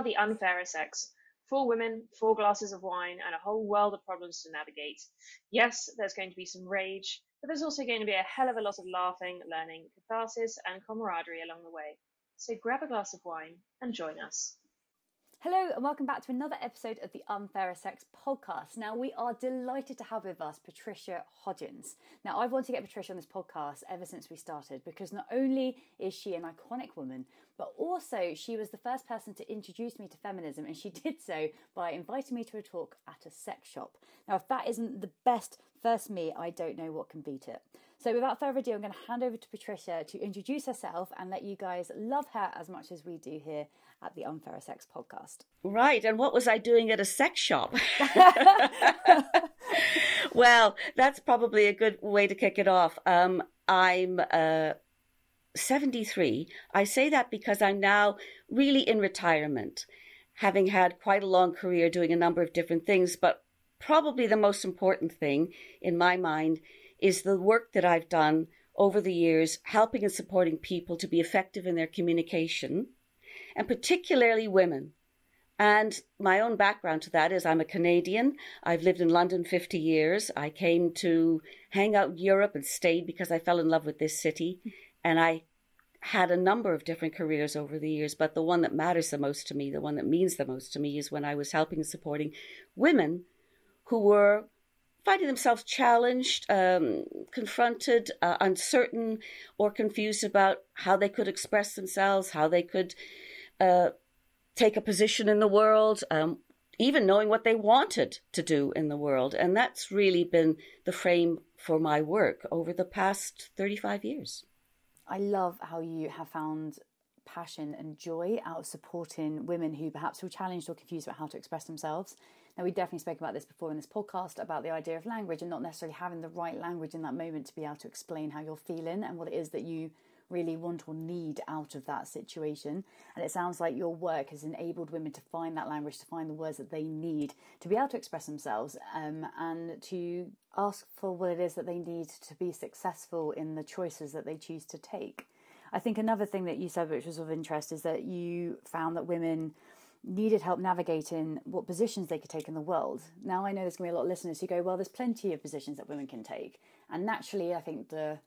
are the unfairer sex. Four women, four glasses of wine, and a whole world of problems to navigate. Yes, there's going to be some rage, but there's also going to be a hell of a lot of laughing, learning, catharsis, and camaraderie along the way. So grab a glass of wine and join us. Hello, and welcome back to another episode of the Unfairer Sex podcast. Now, we are delighted to have with us Patricia Hodgins. Now, I've wanted to get Patricia on this podcast ever since we started because not only is she an iconic woman, but also she was the first person to introduce me to feminism, and she did so by inviting me to a talk at a sex shop. Now, if that isn't the best first me, I don't know what can beat it. So, without further ado, I'm going to hand over to Patricia to introduce herself and let you guys love her as much as we do here at the Unfair Sex podcast. Right. And what was I doing at a sex shop? well, that's probably a good way to kick it off. Um, I'm uh, 73. I say that because I'm now really in retirement, having had quite a long career doing a number of different things. But probably the most important thing in my mind is the work that I've done over the years, helping and supporting people to be effective in their communication, and particularly women. And my own background to that is I'm a Canadian. I've lived in London 50 years. I came to hang out in Europe and stayed because I fell in love with this city. And I had a number of different careers over the years, but the one that matters the most to me, the one that means the most to me, is when I was helping and supporting women who were finding themselves challenged, um, confronted, uh, uncertain, or confused about how they could express themselves, how they could uh, take a position in the world, um, even knowing what they wanted to do in the world. And that's really been the frame for my work over the past 35 years. I love how you have found passion and joy out of supporting women who perhaps feel challenged or confused about how to express themselves. Now, we definitely spoke about this before in this podcast about the idea of language and not necessarily having the right language in that moment to be able to explain how you're feeling and what it is that you really want or need out of that situation. And it sounds like your work has enabled women to find that language, to find the words that they need to be able to express themselves um, and to ask for what it is that they need to be successful in the choices that they choose to take. I think another thing that you said, which was of interest, is that you found that women needed help navigating what positions they could take in the world. Now, I know there's going to be a lot of listeners who go, well, there's plenty of positions that women can take. And naturally, I think the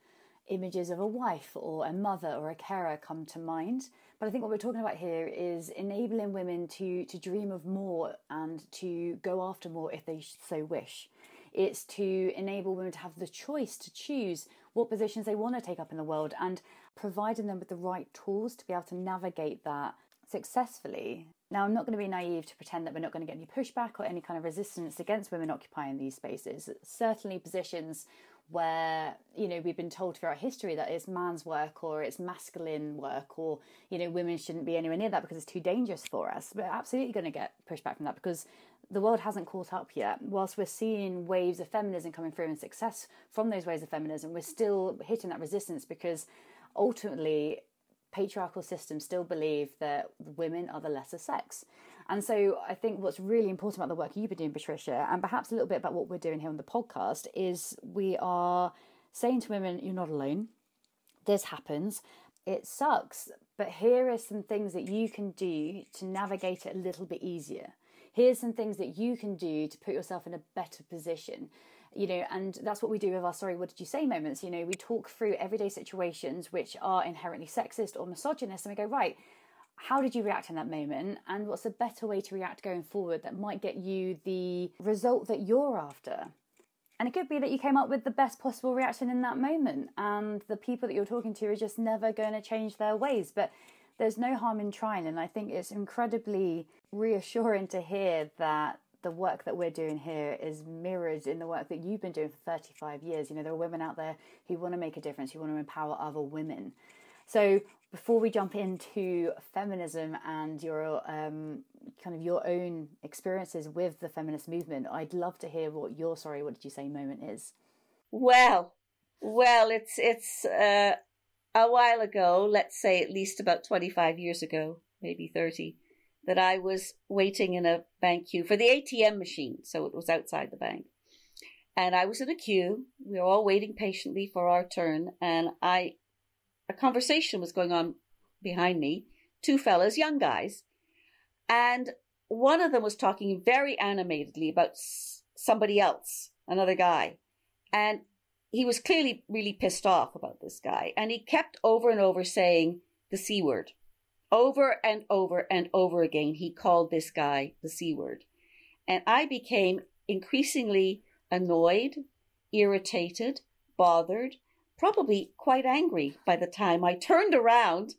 images of a wife or a mother or a carer come to mind. But I think what we're talking about here is enabling women to, to dream of more and to go after more if they so wish. It's to enable women to have the choice to choose what positions they want to take up in the world and providing them with the right tools to be able to navigate that successfully. Now, I'm not going to be naive to pretend that we're not going to get any pushback or any kind of resistance against women occupying these spaces. Certainly, positions where you know we've been told throughout history that it's man's work or it's masculine work or you know women shouldn't be anywhere near that because it's too dangerous for us we're absolutely going to get pushback from that because the world hasn't caught up yet whilst we're seeing waves of feminism coming through and success from those waves of feminism we're still hitting that resistance because ultimately patriarchal systems still believe that women are the lesser sex. And so I think what's really important about the work you've been doing, Patricia, and perhaps a little bit about what we're doing here on the podcast, is we are saying to women, you're not alone. This happens. It sucks. But here are some things that you can do to navigate it a little bit easier. Here's some things that you can do to put yourself in a better position you know, and that's what we do with our sorry, what did you say moments. You know, we talk through everyday situations which are inherently sexist or misogynist, and we go, right, how did you react in that moment? And what's a better way to react going forward that might get you the result that you're after? And it could be that you came up with the best possible reaction in that moment, and the people that you're talking to are just never going to change their ways. But there's no harm in trying, and I think it's incredibly reassuring to hear that the work that we're doing here is mirrored in the work that you've been doing for 35 years. You know, there are women out there who want to make a difference, who want to empower other women. So, before we jump into feminism and your um, kind of your own experiences with the feminist movement, I'd love to hear what your sorry, what did you say moment is. Well, well, it's it's uh, a while ago. Let's say at least about 25 years ago, maybe 30 that I was waiting in a bank queue for the ATM machine. So it was outside the bank. And I was in a queue. We were all waiting patiently for our turn. And I, a conversation was going on behind me. Two fellas, young guys. And one of them was talking very animatedly about somebody else, another guy. And he was clearly really pissed off about this guy. And he kept over and over saying the C word. Over and over and over again, he called this guy the C word. And I became increasingly annoyed, irritated, bothered, probably quite angry by the time I turned around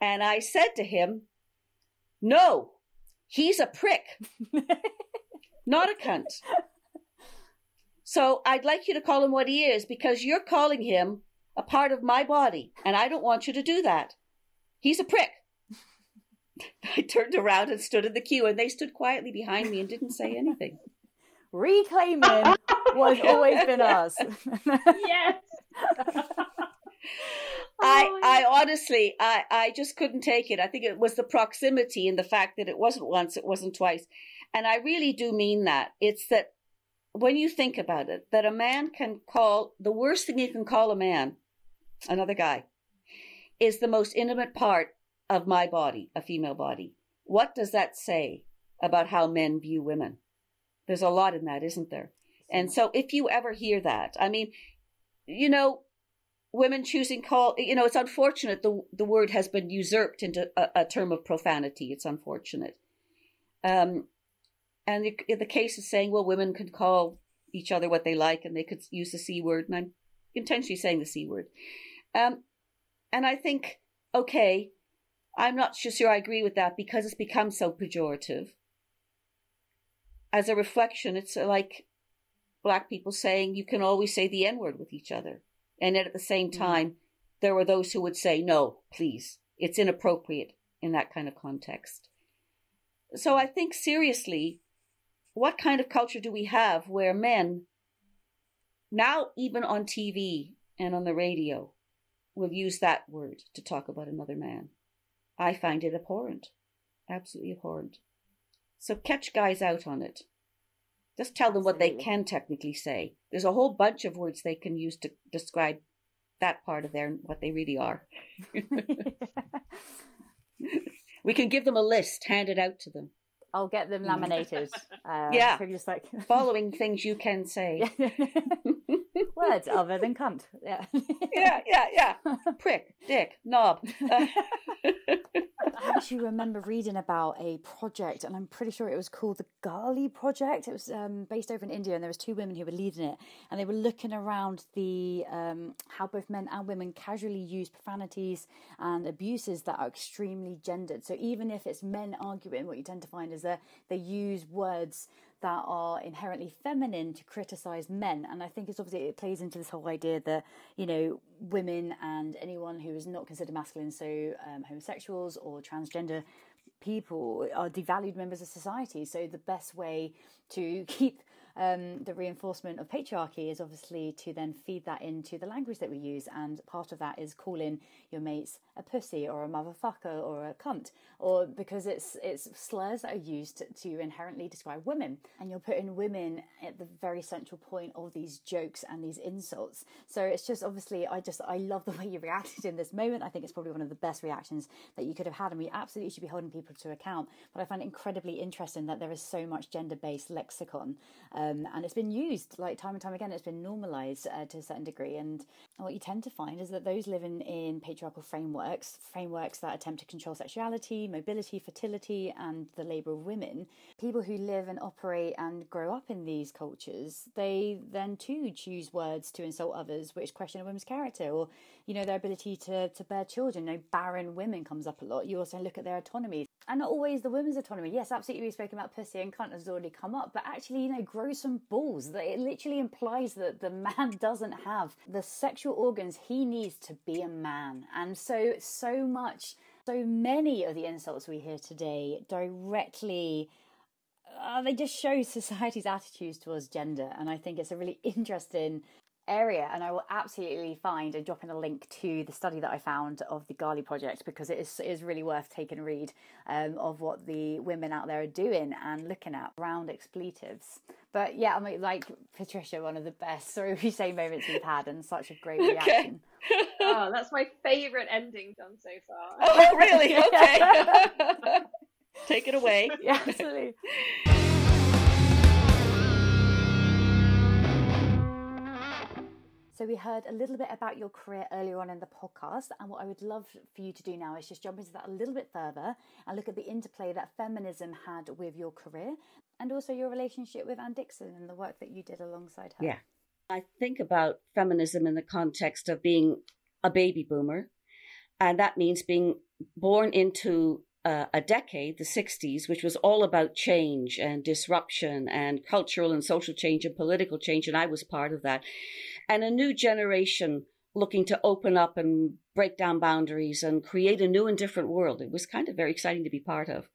and I said to him, No, he's a prick, not a cunt. So I'd like you to call him what he is because you're calling him a part of my body, and I don't want you to do that. He's a prick. I turned around and stood in the queue, and they stood quietly behind me and didn't say anything. Reclaiming what's always been us. yes. I, oh, I honestly, I, I just couldn't take it. I think it was the proximity and the fact that it wasn't once, it wasn't twice. And I really do mean that. It's that when you think about it, that a man can call the worst thing you can call a man, another guy, is the most intimate part of my body, a female body. What does that say about how men view women? There's a lot in that, isn't there? And so if you ever hear that, I mean, you know, women choosing call you know it's unfortunate the the word has been usurped into a, a term of profanity. It's unfortunate. Um and the, the case is saying well women can call each other what they like and they could use the c word. And i'm intentionally saying the c word. Um and i think okay i'm not sure i agree with that because it's become so pejorative. As a reflection it's like black people saying you can always say the n word with each other and yet at the same mm. time, there were those who would say, no, please, it's inappropriate in that kind of context. So I think seriously, what kind of culture do we have where men, now even on TV and on the radio, will use that word to talk about another man? I find it abhorrent, absolutely abhorrent. So catch guys out on it. Just tell them what they can technically say. There's a whole bunch of words they can use to describe that part of their what they really are. we can give them a list, hand it out to them. I'll get them laminated. Uh, yeah, just like following things you can say. Words other than cunt. Yeah. yeah, yeah, yeah. Prick, dick, knob. I actually remember reading about a project, and I'm pretty sure it was called the Gaali Project. It was um, based over in India, and there was two women who were leading it, and they were looking around the um, how both men and women casually use profanities and abuses that are extremely gendered. So even if it's men arguing, what you tend to find is that they use words that are inherently feminine to criticize men. And I think it's obviously it plays into this whole idea that, you know, women and anyone who is not considered masculine, so um, homosexuals or transgender people, are devalued members of society. So the best way to keep um, the reinforcement of patriarchy is obviously to then feed that into the language that we use. And part of that is calling your mates a pussy or a motherfucker or a cunt, or because it's it's slurs that are used to, inherently describe women, and you're putting women at the very central point of these jokes and these insults. So it's just obviously I just I love the way you reacted in this moment. I think it's probably one of the best reactions that you could have had, and we absolutely should be holding people to account. But I find it incredibly interesting that there is so much gender based lexicon, um, and it's been used like time and time again. It's been normalized uh, to a certain degree, and what you tend to find is that those living in patriarchal frameworks frameworks, that attempt to control sexuality, mobility, fertility, and the labour of women, people who live and operate and grow up in these cultures, they then too choose words to insult others which question a woman's character or, you know, their ability to, to bear children. You know, barren women comes up a lot. You also look at their autonomy. And not always the women's autonomy. Yes, absolutely, we've spoken about pussy and cunt has already come up, but actually, you know, grow some balls. That It literally implies that the man doesn't have the sexual organs he needs to be a man. And so so much, so many of the insults we hear today directly. Uh, they just show society's attitudes towards gender, and I think it's a really interesting area and I will absolutely find and drop in a link to the study that I found of the Gaali project because it is, it is really worth taking a read um, of what the women out there are doing and looking at around expletives. But yeah, I mean, like Patricia, one of the best sorry we say moments we've had and such a great reaction. oh, that's my favourite ending done so far. Oh, really? Okay. take it away. yeah, absolutely. So, we heard a little bit about your career earlier on in the podcast, and what I would love for you to do now is just jump into that a little bit further and look at the interplay that feminism had with your career and also your relationship with Anne Dickson and the work that you did alongside her. Yeah. I think about feminism in the context of being a baby boomer, and that means being born into uh, a decade, the 60s, which was all about change and disruption and cultural and social change and political change, and I was part of that. And a new generation looking to open up and break down boundaries and create a new and different world. It was kind of very exciting to be part of.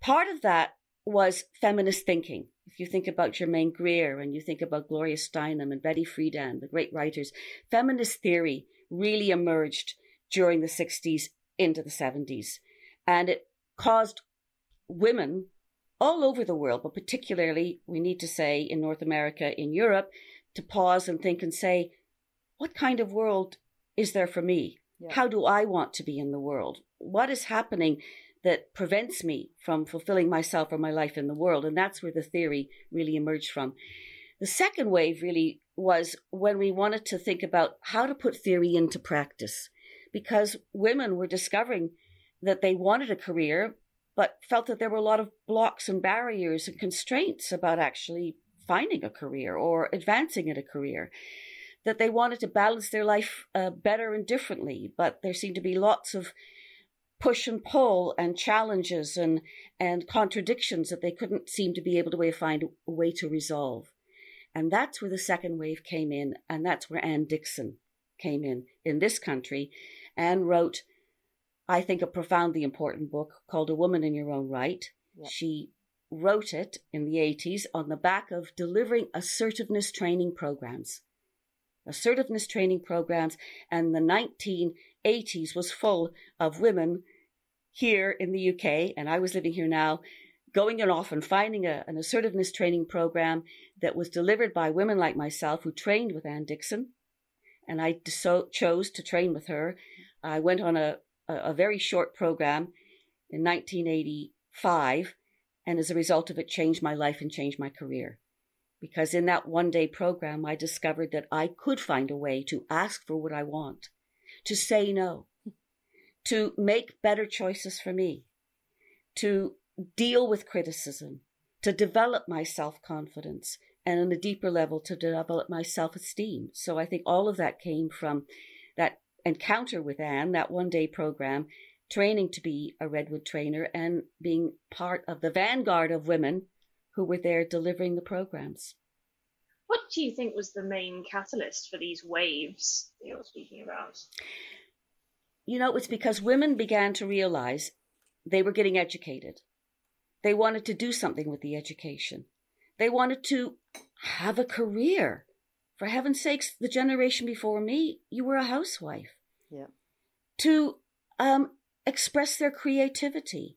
Part of that was feminist thinking. If you think about Germaine Greer and you think about Gloria Steinem and Betty Friedan, the great writers, feminist theory really emerged during the 60s into the 70s. And it caused women all over the world, but particularly, we need to say, in North America, in Europe, to pause and think and say, what kind of world is there for me? Yeah. How do I want to be in the world? What is happening that prevents me from fulfilling myself or my life in the world? And that's where the theory really emerged from. The second wave really was when we wanted to think about how to put theory into practice because women were discovering that they wanted a career, but felt that there were a lot of blocks and barriers and constraints about actually finding a career or advancing in a career. That they wanted to balance their life uh, better and differently, but there seemed to be lots of push and pull and challenges and and contradictions that they couldn't seem to be able to find a way to resolve. And that's where the second wave came in, and that's where Anne Dickson came in in this country. Anne wrote I think, a profoundly important book called A Woman in Your Own Right. Yep. She wrote it in the 80s on the back of delivering assertiveness training programs. Assertiveness training programs, and the 1980s was full of women here in the UK, and I was living here now, going and off and finding a, an assertiveness training program that was delivered by women like myself who trained with Anne Dickson. And I so, chose to train with her. I went on a a, a very short program in 1985, and as a result of it, changed my life and changed my career. Because in that one day program, I discovered that I could find a way to ask for what I want, to say no, to make better choices for me, to deal with criticism, to develop my self confidence, and on a deeper level, to develop my self esteem. So I think all of that came from that encounter with Anne, that one day program, training to be a Redwood trainer and being part of the vanguard of women who were there delivering the programs. What do you think was the main catalyst for these waves you're speaking about? You know, it's because women began to realize they were getting educated. They wanted to do something with the education. They wanted to have a career. For heaven's sakes, the generation before me, you were a housewife. Yeah. To um, express their creativity,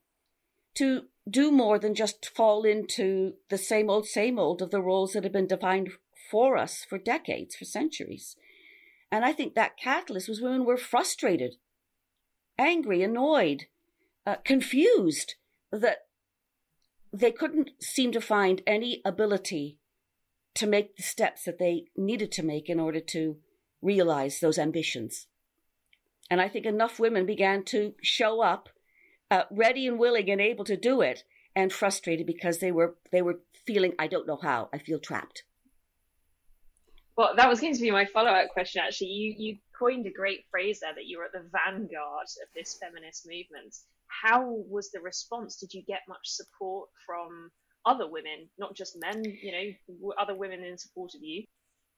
to do more than just fall into the same old, same old of the roles that have been defined for us for decades, for centuries. And I think that catalyst was women were frustrated, angry, annoyed, uh, confused that they couldn't seem to find any ability to make the steps that they needed to make in order to realize those ambitions. And I think enough women began to show up uh, ready and willing and able to do it and frustrated because they were they were feeling I don't know how I feel trapped. Well, that was going to be my follow-up question. Actually, you you coined a great phrase there that you were at the vanguard of this feminist movement. How was the response? Did you get much support from other women, not just men, you know, other women in support of you?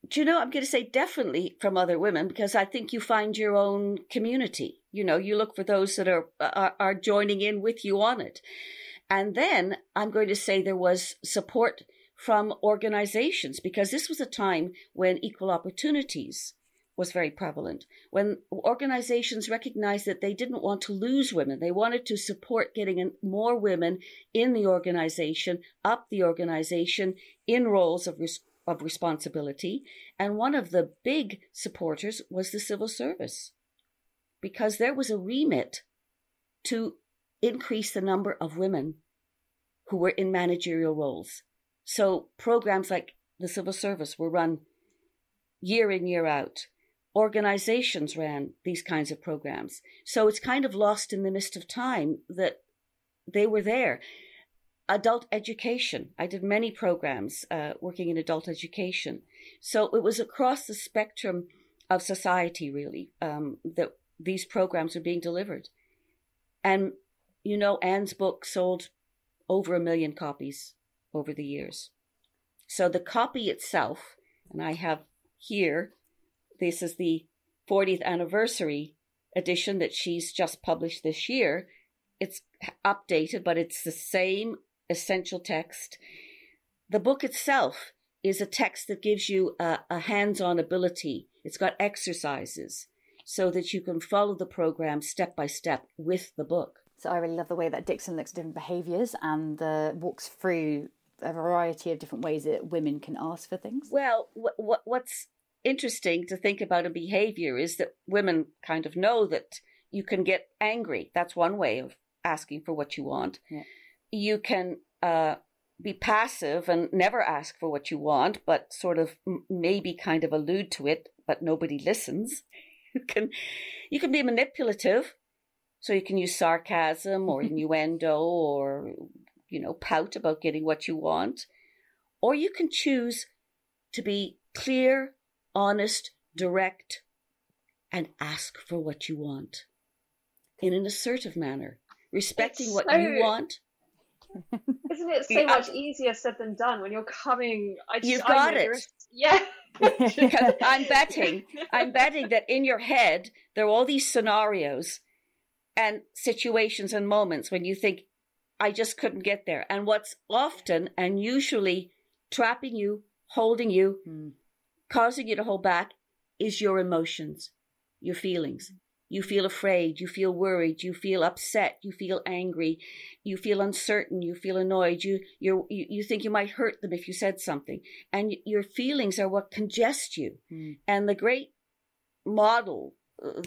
Do you know, I'm going to say definitely from other women because I think you find your own community. You know, you look for those that are, uh, are, are joining in with you on it. And then I'm going to say there was support from organizations because this was a time when equal opportunities was very prevalent. When organizations recognized that they didn't want to lose women, they wanted to support getting more women in the organization, up the organization in roles of, res- of responsibility. And one of the big supporters was the civil service because there was a remit to increase the number of women who were in managerial roles. So programs like the civil service were run year in, year out. Organizations ran these kinds of programs. So it's kind of lost in the mist of time that they were there. Adult education. I did many programs uh, working in adult education. So it was across the spectrum of society, really, um, that these programs were being delivered. And, you know, Anne's book sold over a million copies over the years. So the copy itself, and I have here, this is the 40th anniversary edition that she's just published this year. It's updated, but it's the same essential text. The book itself is a text that gives you a, a hands on ability. It's got exercises so that you can follow the program step by step with the book. So I really love the way that Dickson looks at different behaviours and uh, walks through a variety of different ways that women can ask for things. Well, what, what's interesting to think about a behavior is that women kind of know that you can get angry. That's one way of asking for what you want. Yeah. You can uh, be passive and never ask for what you want, but sort of maybe kind of allude to it, but nobody listens. You can you can be manipulative so you can use sarcasm or innuendo or, you know, pout about getting what you want. Or you can choose to be clear, honest, direct, and ask for what you want in an assertive manner, respecting it's what you want. Isn't it so much easier said than done when you're coming? I just, You've got it. Yeah. because I'm betting, I'm betting that in your head there are all these scenarios and situations and moments when you think, I just couldn't get there. And what's often and usually trapping you, holding you, mm. causing you to hold back is your emotions, your feelings. You feel afraid, you feel worried, you feel upset, you feel angry, you feel uncertain, you feel annoyed, you, you you, think you might hurt them if you said something. And your feelings are what congest you. Mm. And the great model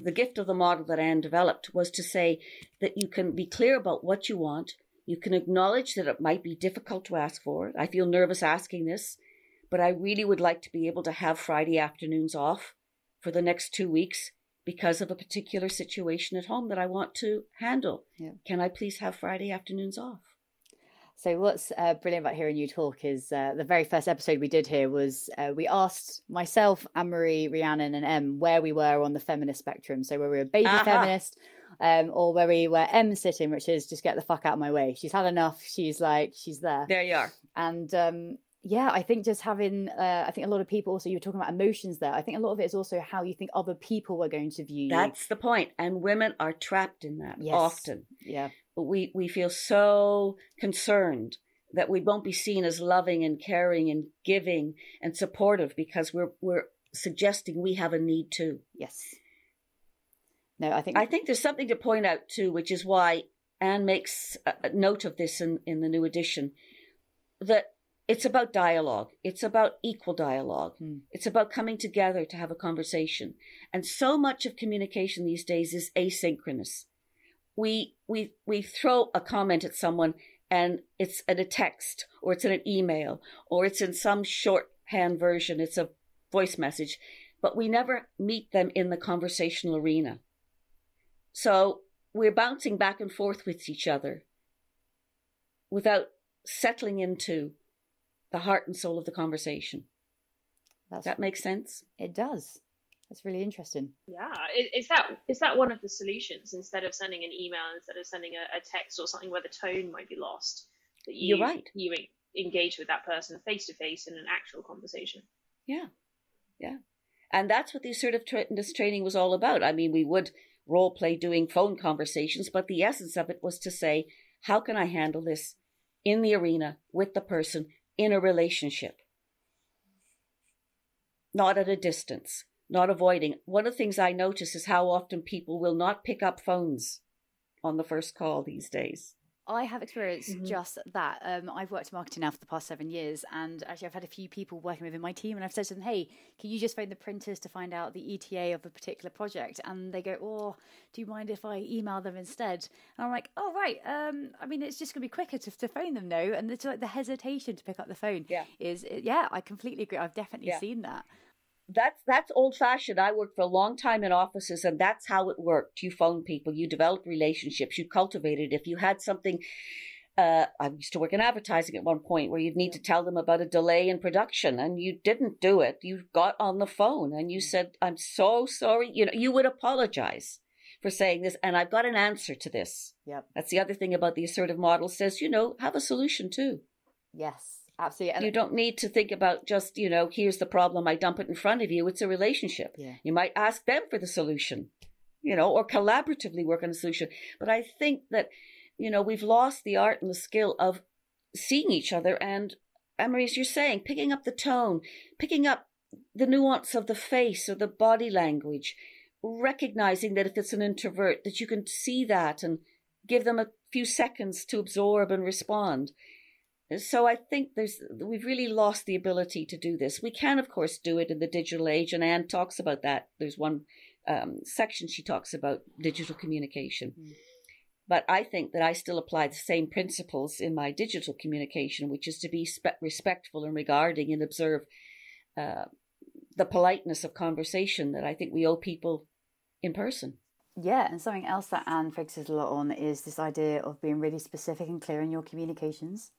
the gift of the model that Anne developed was to say that you can be clear about what you want. You can acknowledge that it might be difficult to ask for it. I feel nervous asking this, but I really would like to be able to have Friday afternoons off for the next two weeks because of a particular situation at home that I want to handle. Yeah. Can I please have Friday afternoons off? So what's uh, brilliant about hearing you talk is uh, the very first episode we did here was uh, we asked myself, Anne Marie, Rhiannon, and Em where we were on the feminist spectrum. So where we were baby feminist, um, or where we were Em sitting, which is just get the fuck out of my way. She's had enough. She's like she's there. There you are. And um, yeah, I think just having, uh, I think a lot of people also, you were talking about emotions there. I think a lot of it is also how you think other people are going to view That's you. That's the point. And women are trapped in that yes. often. Yeah But we, we feel so concerned that we won't be seen as loving and caring and giving and supportive because we're we're suggesting we have a need too. Yes. No, I think I think there's something to point out too, which is why Anne makes a note of this in, in the new edition, that it's about dialogue. It's about equal dialogue. Hmm. It's about coming together to have a conversation. And so much of communication these days is asynchronous we we we throw a comment at someone and it's in a text or it's in an email or it's in some shorthand version it's a voice message but we never meet them in the conversational arena so we're bouncing back and forth with each other without settling into the heart and soul of the conversation That's, that makes sense it does that's really interesting. Yeah, is that is that one of the solutions instead of sending an email, instead of sending a, a text or something where the tone might be lost? That you, You're right. You engage with that person face to face in an actual conversation. Yeah, yeah, and that's what this sort of tra- this training was all about. I mean, we would role play doing phone conversations, but the essence of it was to say, how can I handle this in the arena with the person in a relationship, not at a distance not avoiding. One of the things I notice is how often people will not pick up phones on the first call these days. I have experienced mm-hmm. just that. Um, I've worked in marketing now for the past seven years, and actually, I've had a few people working within my team, and I've said to them, "Hey, can you just phone the printers to find out the ETA of a particular project?" And they go, "Oh, do you mind if I email them instead?" And I'm like, "Oh, right. Um, I mean, it's just going to be quicker to, to phone them, no." And it's like the hesitation to pick up the phone. Yeah, is yeah, I completely agree. I've definitely yeah. seen that that's that's old fashioned. I worked for a long time in offices, and that's how it worked. You phone people, you developed relationships, you cultivated. If you had something, uh, I used to work in advertising at one point where you'd need to tell them about a delay in production, and you didn't do it. You got on the phone and you said, "I'm so sorry." You know, you would apologize for saying this, and I've got an answer to this. Yep. That's the other thing about the assertive model says, you know, have a solution too. Yes absolutely. And you don't need to think about just, you know, here's the problem, I dump it in front of you. It's a relationship. Yeah. You might ask them for the solution, you know, or collaboratively work on a solution. But I think that, you know, we've lost the art and the skill of seeing each other and, Emery, as you're saying, picking up the tone, picking up the nuance of the face or the body language, recognizing that if it's an introvert, that you can see that and give them a few seconds to absorb and respond. So I think there's we've really lost the ability to do this. We can, of course, do it in the digital age, and Anne talks about that. There's one um, section she talks about digital communication. Mm. But I think that I still apply the same principles in my digital communication, which is to be spe- respectful and regarding and observe uh, the politeness of conversation that I think we owe people in person. Yeah, and something else that Anne focuses a lot on is this idea of being really specific and clear in your communications.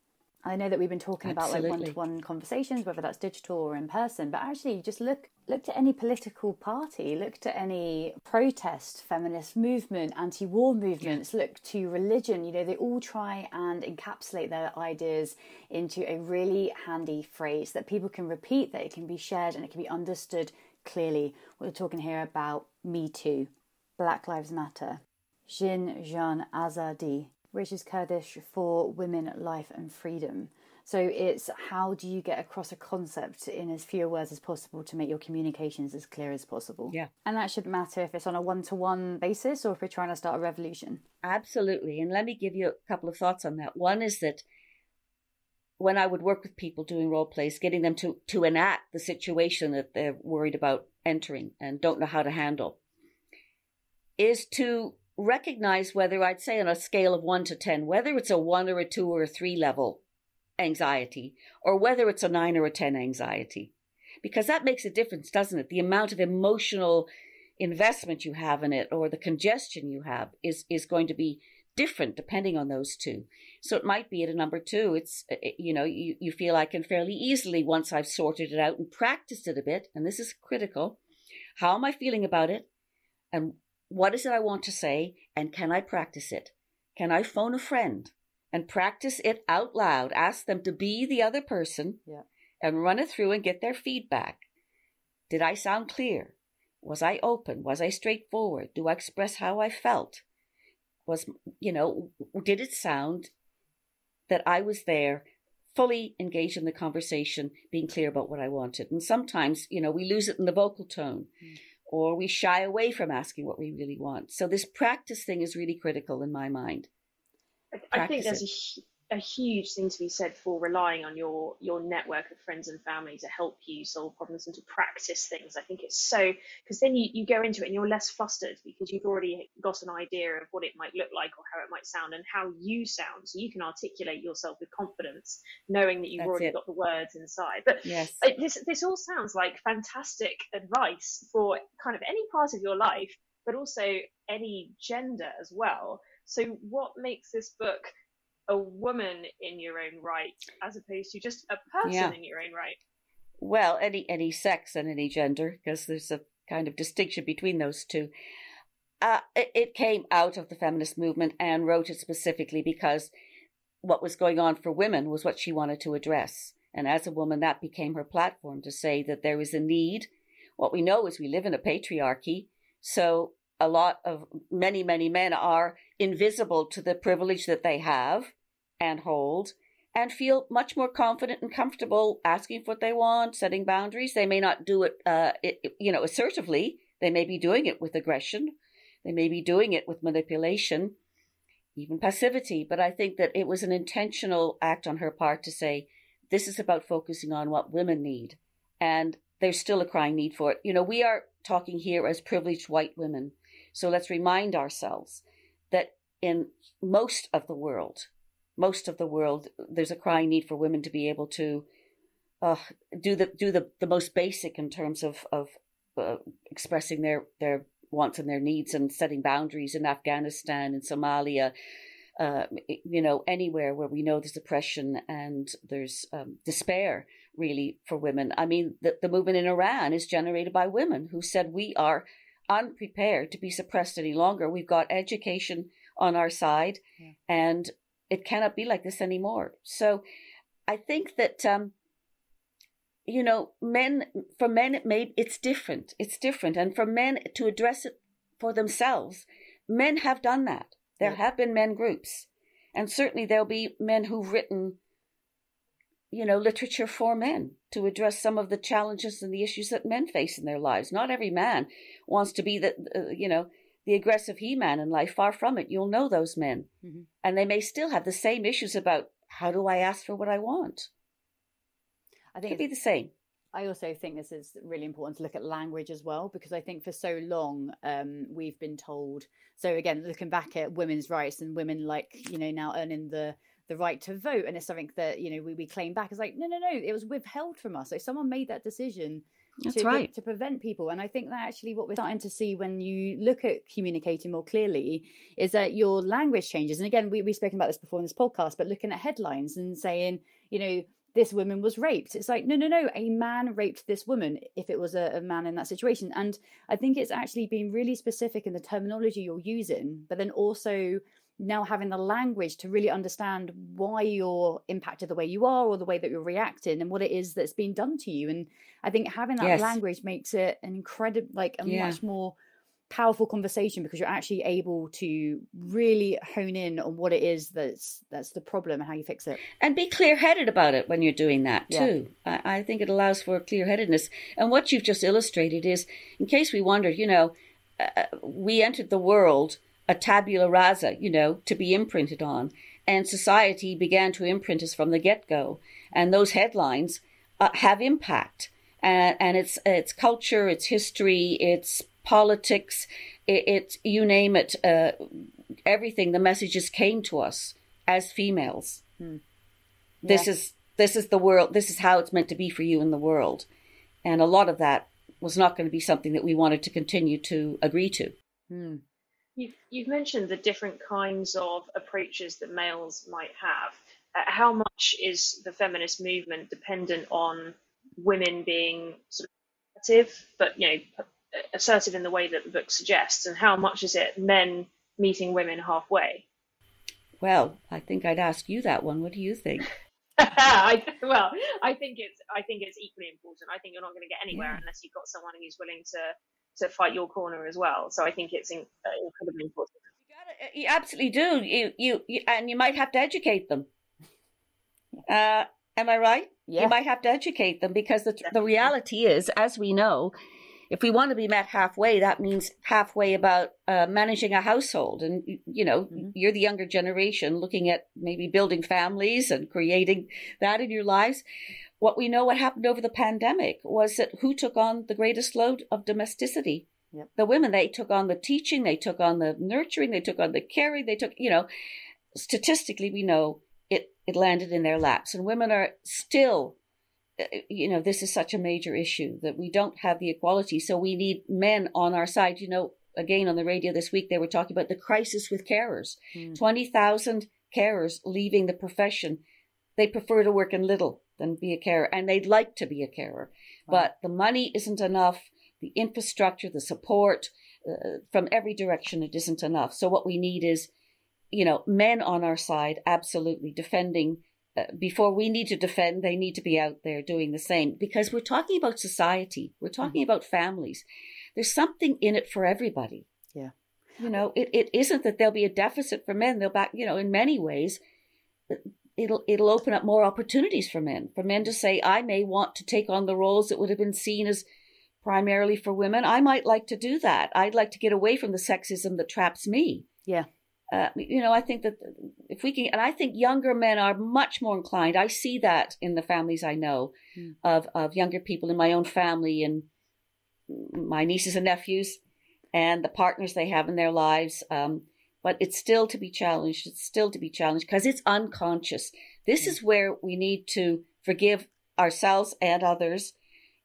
I know that we've been talking Absolutely. about like one-to-one conversations, whether that's digital or in person, but actually just look look to any political party, look to any protest, feminist movement, anti-war movements, yeah. look to religion. You know, they all try and encapsulate their ideas into a really handy phrase that people can repeat, that it can be shared, and it can be understood clearly. We're talking here about Me Too, Black Lives Matter, Jin Jiyan Azadi, which is Kurdish for women, life, and freedom. So it's how do you get across a concept in as few words as possible to make your communications as clear as possible? Yeah. And that shouldn't matter if it's on a one to one basis or if we're trying to start a revolution. Absolutely. And let me give you a couple of thoughts on that. One is that when I would work with people doing role plays, getting them to, to enact the situation that they're worried about entering and don't know how to handle, is to recognize whether I'd say on a scale of one to 10, whether it's a one or a two or a three level anxiety, or whether it's a nine or a 10 anxiety. Because that makes a difference, doesn't it? The amount of emotional investment you have in it or the congestion you have is, is going to be different depending on those two. So it might be at a number two. It's, uh, uh, you know, you, you feel I can fairly easily, once I've sorted it out and practiced it a bit, and this is critical, how am I feeling about it? And what is it I want to say and can I practice it? Can I phone a friend and practice it out loud? Ask them to be the other person yeah. and run it through and get their feedback. Did I sound clear? Was I open? Was I straightforward? Do I express how I felt? Was, you know, did it sound that I was there fully engaged in the conversation, being clear about what I wanted? And sometimes, you know, we lose it in the vocal tone. Mm or we shy away from asking what we really want. So this practice thing is really critical in my mind. I, think there's a, a huge thing to be said for relying on your your network of friends and family to help you solve problems and to practice things. I think it's so because then you, you go into it and you're less flustered because you've already got an idea of what it might look like or how it might sound and how you sound. So you can articulate yourself with confidence, knowing that you've That's already it. got the words inside. But yes. this this all sounds like fantastic advice for kind of any part of your life, but also any gender as well. So what makes this book a woman in your own right as opposed to just a person yeah. in your own right. Well, any any sex and any gender, because there's a kind of distinction between those two. Uh, it, it came out of the feminist movement and wrote it specifically because what was going on for women was what she wanted to address. And as a woman, that became her platform to say that there is a need. What we know is we live in a patriarchy. So a lot of many, many men are invisible to the privilege that they have and hold and feel much more confident and comfortable asking for what they want, setting boundaries. They may not do it, uh, it, you know, assertively. They may be doing it with aggression. They may be doing it with manipulation. even passivity. But I think that it was an intentional act on her part to say, this is about focusing on what women need. And there's still a crying need for it. You know, we are talking here as privileged white women. So let's remind ourselves that in most of the world, most of the world, there's a crying need for women to be able to uh, do the do the, the most basic in terms of of uh, expressing their their wants and their needs and setting boundaries in Afghanistan and Somalia, uh, you know, anywhere where we know there's oppression and there's um, despair really for women. I mean, the, the movement in Iran is generated by women who said we are unprepared to be suppressed any longer. We've got education on our side yeah. and it cannot be like this anymore. So I think that, um, you know, men, for men, it made, it's different. It's different. And for men to address it for themselves, men have done that. There yeah. have been men groups. And certainly there'll be men who've written, you know, literature for men to address some of the challenges and the issues that men face in their lives. Not every man wants to be the, uh, you know, the aggressive he man in life. Far from it. You'll know those men. Mm-hmm. And they may still have the same issues about how do I ask for what I want? I think it'd be the same. I also think this is really important to look at language as well, because I think for so long um, we've been told. So again, looking back at women's rights and women like you know now earning the the right to vote, and it's something that you know we, we claim back. It's like no, no, no, it was withheld from us. So someone made that decision. That's to, right. to prevent people. And I think that actually what we're starting to see when you look at communicating more clearly is that your language changes. And again, we, we've spoken about this before in this podcast, but looking at headlines and saying, you know, this woman was raped. It's like, no, no, no, a man raped this woman if it was a, a, man in that situation. And I think it's actually being really specific in the terminology you're using, but then also now having the language to really understand why you're impacted the way you are or the way that you're reacting and what it is that's being done to you. And I think having that yes. language makes it an incredible, like a yeah. much more powerful conversation because you're actually able to really hone in on what it is that's that's the problem and how you fix it and be clear-headed about it when you're doing that too yeah. I, I, think it allows for clear-headedness and what you've just illustrated is in case we wondered you know uh, we entered the world a tabula rasa you know to be imprinted on and society began to imprint us from the get-go and those headlines uh, have impact and, and it's it's culture it's history it's politics, it, it you name it, uh, everything. The messages came to us as females. Hmm. Yeah. This is this is the world. This is how it's meant to be for you in the world, and a lot of that was not going to be something that we wanted to continue to agree to. Hmm. You've, you've mentioned the different kinds of approaches that males might have. Uh, how much is the feminist movement dependent on women being sort of active, but you know, assertive in the way that the book suggests, and how much is it men meeting women halfway? Well, I think I'd ask you that one. What do you think? I, well, I think it's I think it's equally important. I think you're not going to get anywhere yeah. unless you've got someone who's willing to to fight your corner as well. So I think it's in, uh, incredibly important. You, gotta, you absolutely do. You, you, you and you might have to educate them. Uh, am I right? Yeah. You might have to educate them because the the reality is, as we know, if we want to be met halfway, that means halfway about uh, managing a household. And, you know, mm-hmm. you're the younger generation looking at maybe building families and creating that in your lives. What we know what happened over the pandemic was that who took on the greatest load of domesticity? Yep. The women, they took on the teaching, they took on the nurturing, they took on the caring, they took, you know, statistically, we know it, it landed in their laps. And women are still you know, this is such a major issue that we don't have the equality. So we need men on our side. You know, again, on the radio this week, they were talking about the crisis with carers. Mm. 20,000 carers leaving the profession. They prefer to work in little than be a carer, and they'd like to be a carer. Wow. But the money isn't enough. The infrastructure, the support uh, from every direction, it isn't enough. So what we need is, you know, men on our side, absolutely defending uh, before we need to defend, they need to be out there doing the same because we're talking about society. We're talking mm-hmm. about families. There's something in it for everybody. Yeah. You know, it, it isn't that there'll be a deficit for men. They'll back, you know, in many ways, it'll, it'll open up more opportunities for men, for men to say, I may want to take on the roles that would have been seen as primarily for women. I might like to do that. I'd like to get away from the sexism that traps me. Yeah. Uh, you know, I think that if we can, and I think younger men are much more inclined. I see that in the families I know mm. of of younger people in my own family and my nieces and nephews, and the partners they have in their lives. Um, but it's still to be challenged. It's still to be challenged because it's unconscious. This mm. is where we need to forgive ourselves and others.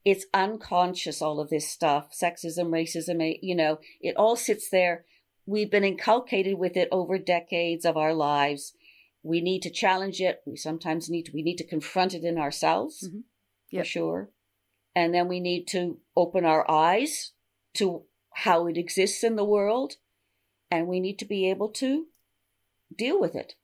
It's unconscious, all of this stuff, sexism, racism, you know, it all sits there we've been inculcated with it over decades of our lives. We need to challenge it. We sometimes need to, we need to confront it in ourselves, mm-hmm. yep. for sure. And then we need to open our eyes to how it exists in the world. And we need to be able to deal with it.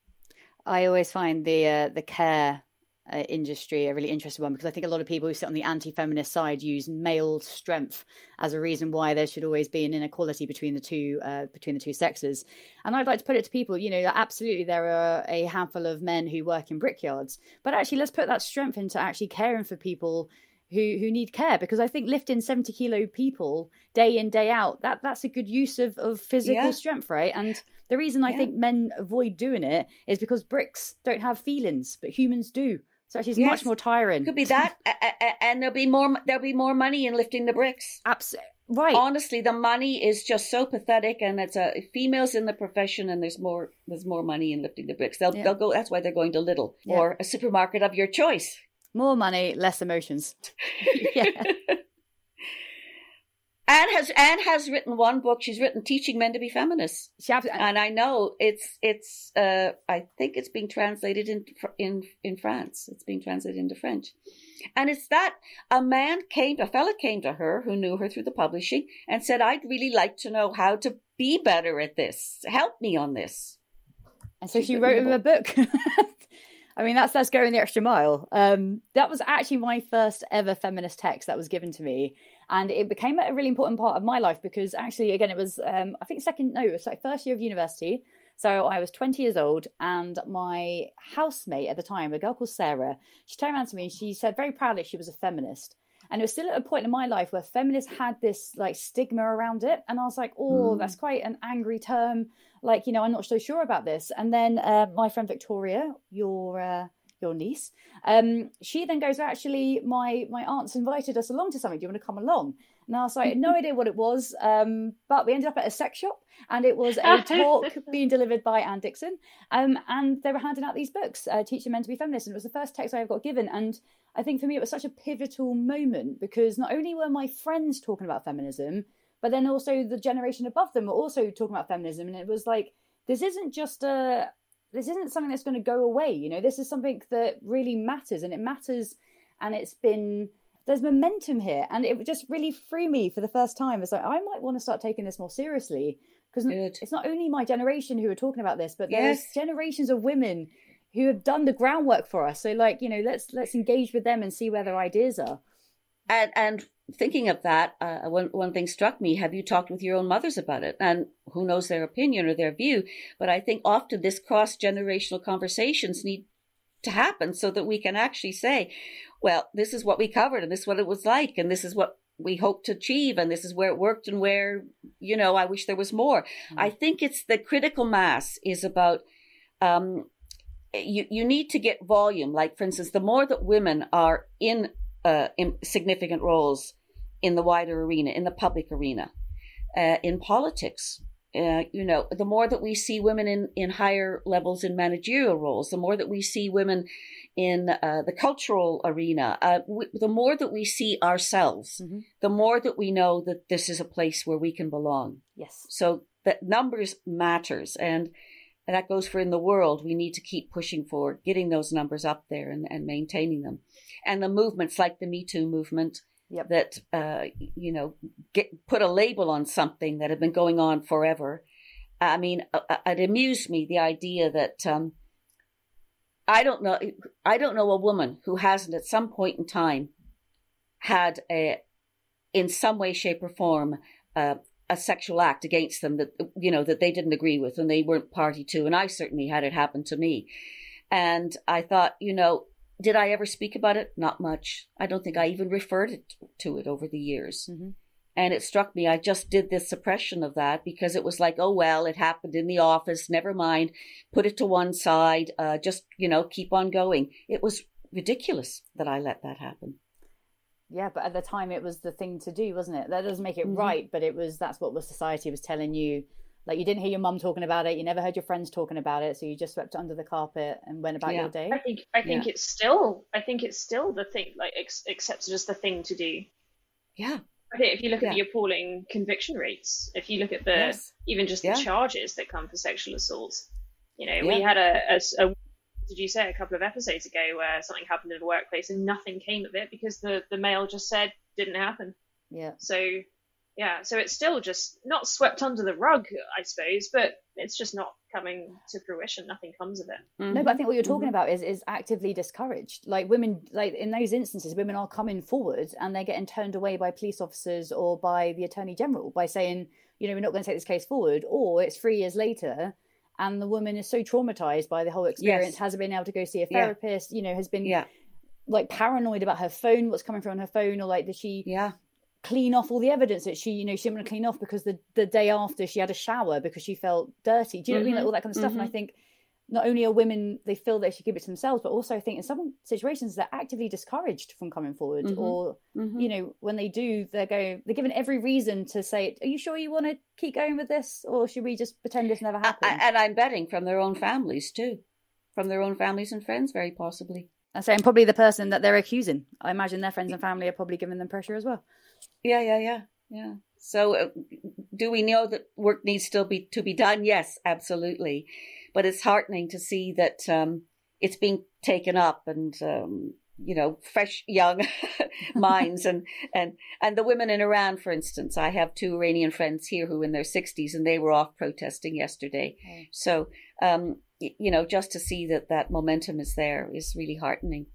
I always find the uh, the care uh, industry a really interesting one because I think a lot of people who sit on the anti-feminist side use male strength as a reason why there should always be an inequality between the two uh, between the two sexes. And I'd like to put it to people, you know, absolutely there are a handful of men who work in brickyards, but actually let's put that strength into actually caring for people who who need care because I think lifting 70 kilo people day in day out that that's a good use of of physical yeah. strength right and the reason I yeah. think men avoid doing it is because bricks don't have feelings but humans do so she's yes. much more tiring. Could be that, and there'll be more. There'll be more money in lifting the bricks. Absolutely. Right. Honestly, the money is just so pathetic, and it's a females in the profession, and there's more. There's more money in lifting the bricks. They'll yeah. they'll go. That's why they're going to Lidl yeah. or a supermarket of your choice. More money, less emotions. yeah. Anne has Anne has written one book. She's written "Teaching Men to Be Feminists," and I know it's it's. Uh, I think it's being translated in in in France. It's being translated into French, and it's that a man came, a fella came to her who knew her through the publishing, and said, "I'd really like to know how to be better at this. Help me on this." And so she, she wrote him a book. I mean, that's that's going the extra mile. Um, that was actually my first ever feminist text that was given to me, and it became a really important part of my life because actually, again, it was um, I think second no, it was like first year of university. So I was 20 years old, and my housemate at the time, a girl called Sarah, she turned around to me and she said very proudly she was a feminist. And it was still at a point in my life where feminists had this like stigma around it. And I was like, oh, mm. that's quite an angry term. Like, you know, I'm not so sure about this. And then uh, my friend Victoria, your uh, your niece, um, she then goes, actually, my my aunt's invited us along to something. Do you want to come along? And I was like, no idea what it was. Um, but we ended up at a sex shop and it was a talk being delivered by Anne Dickson. Um, and they were handing out these books, uh, Teaching Men to Be Feminist. And it was the first text I ever got given. And I think for me, it was such a pivotal moment because not only were my friends talking about feminism, but then also the generation above them were also talking about feminism. And it was like, this isn't just a, this isn't something that's going to go away. You know, this is something that really matters and it matters. And it's been, there's momentum here. And it just really threw me for the first time. It's like, I might want to start taking this more seriously because it's not only my generation who are talking about this, but there's yes. generations of women who have done the groundwork for us. So like, you know, let's, let's engage with them and see where their ideas are. And, and thinking of that, uh, one, one thing struck me. Have you talked with your own mothers about it? And who knows their opinion or their view? But I think often this cross generational conversations need to happen so that we can actually say, well, this is what we covered and this is what it was like and this is what we hope to achieve and this is where it worked and where, you know, I wish there was more. Mm-hmm. I think it's the critical mass is about, um, you, you need to get volume. Like, for instance, the more that women are in, uh, in significant roles in the wider arena, in the public arena, uh, in politics, uh, you know, the more that we see women in, in higher levels in managerial roles, the more that we see women in uh, the cultural arena, uh, we, the more that we see ourselves, mm-hmm. the more that we know that this is a place where we can belong. Yes. So that numbers matters, and, and that goes for in the world. We need to keep pushing for getting those numbers up there and, and maintaining them. And the movements like the Me Too movement, yep. that uh, you know get put a label on something that had been going on forever. I mean, uh, uh, it amused me the idea that um, I don't know. I don't know a woman who hasn't at some point in time had a, in some way, shape, or form, uh, a sexual act against them that you know that they didn't agree with and they weren't party to. And I certainly had it happen to me. And I thought, you know, did I ever speak about it? Not much. I don't think I even referred it to it over the years. Mm-hmm. And it struck me, I just did this suppression of that because it was like, oh, well, it happened in the office. Never mind. Put it to one side. Uh, just, you know, keep on going. It was ridiculous that I let that happen. Yeah, but at the time it was the thing to do, wasn't it? That doesn't make it mm-hmm. right, but it was that's what the society was telling you. Like you didn't hear your mum talking about it, you never heard your friends talking about it, so you just swept it under the carpet and went about yeah. your day. I think I think yeah. it's still I think it's still the thing like ex- accepted as the thing to do. Yeah. I think if you look at the appalling conviction rates, if you look at the yes. even just the charges that come for sexual assault, you know, we had a, a, a did you say a couple of episodes ago where something happened in a workplace and nothing came of it because the the male just said didn't happen. Yeah. So yeah, so it's still just not swept under the rug, I suppose, but it's just not coming to fruition. Nothing comes of it. Mm-hmm. No, but I think what you're talking mm-hmm. about is is actively discouraged. Like women, like in those instances, women are coming forward and they're getting turned away by police officers or by the attorney general by saying, you know, we're not going to take this case forward, or it's three years later and the woman is so traumatized by the whole experience, yes. hasn't been able to go see a therapist, yeah. you know, has been yeah. like paranoid about her phone, what's coming from on her phone, or like does she yeah clean off all the evidence that she, you know, she didn't want to clean off because the the day after she had a shower because she felt dirty. Do you know mm-hmm. what I mean? Like mm-hmm. all that kind of stuff. Mm-hmm. And I mm-hmm. think not only are women they feel they should keep it to themselves, but also I think in some situations they're actively discouraged from coming forward, mm-hmm. or mm-hmm. you know when they do, they're going they're given every reason to say, "Are you sure you want to keep going with this, or should we just pretend this never happened?" And I'm betting from their own families too, from their own families and friends, very possibly. I'm saying probably the person that they're accusing. I imagine their friends and family are probably giving them pressure as well. Yeah, yeah, yeah, yeah. So, uh, do we know that work needs still be to be done? Yes, absolutely but it's heartening to see that um, it's being taken up and um, you know fresh young minds and and and the women in Iran for instance I have two Iranian friends here who are in their 60s and they were off protesting yesterday okay. so um, you know just to see that that momentum is there is really heartening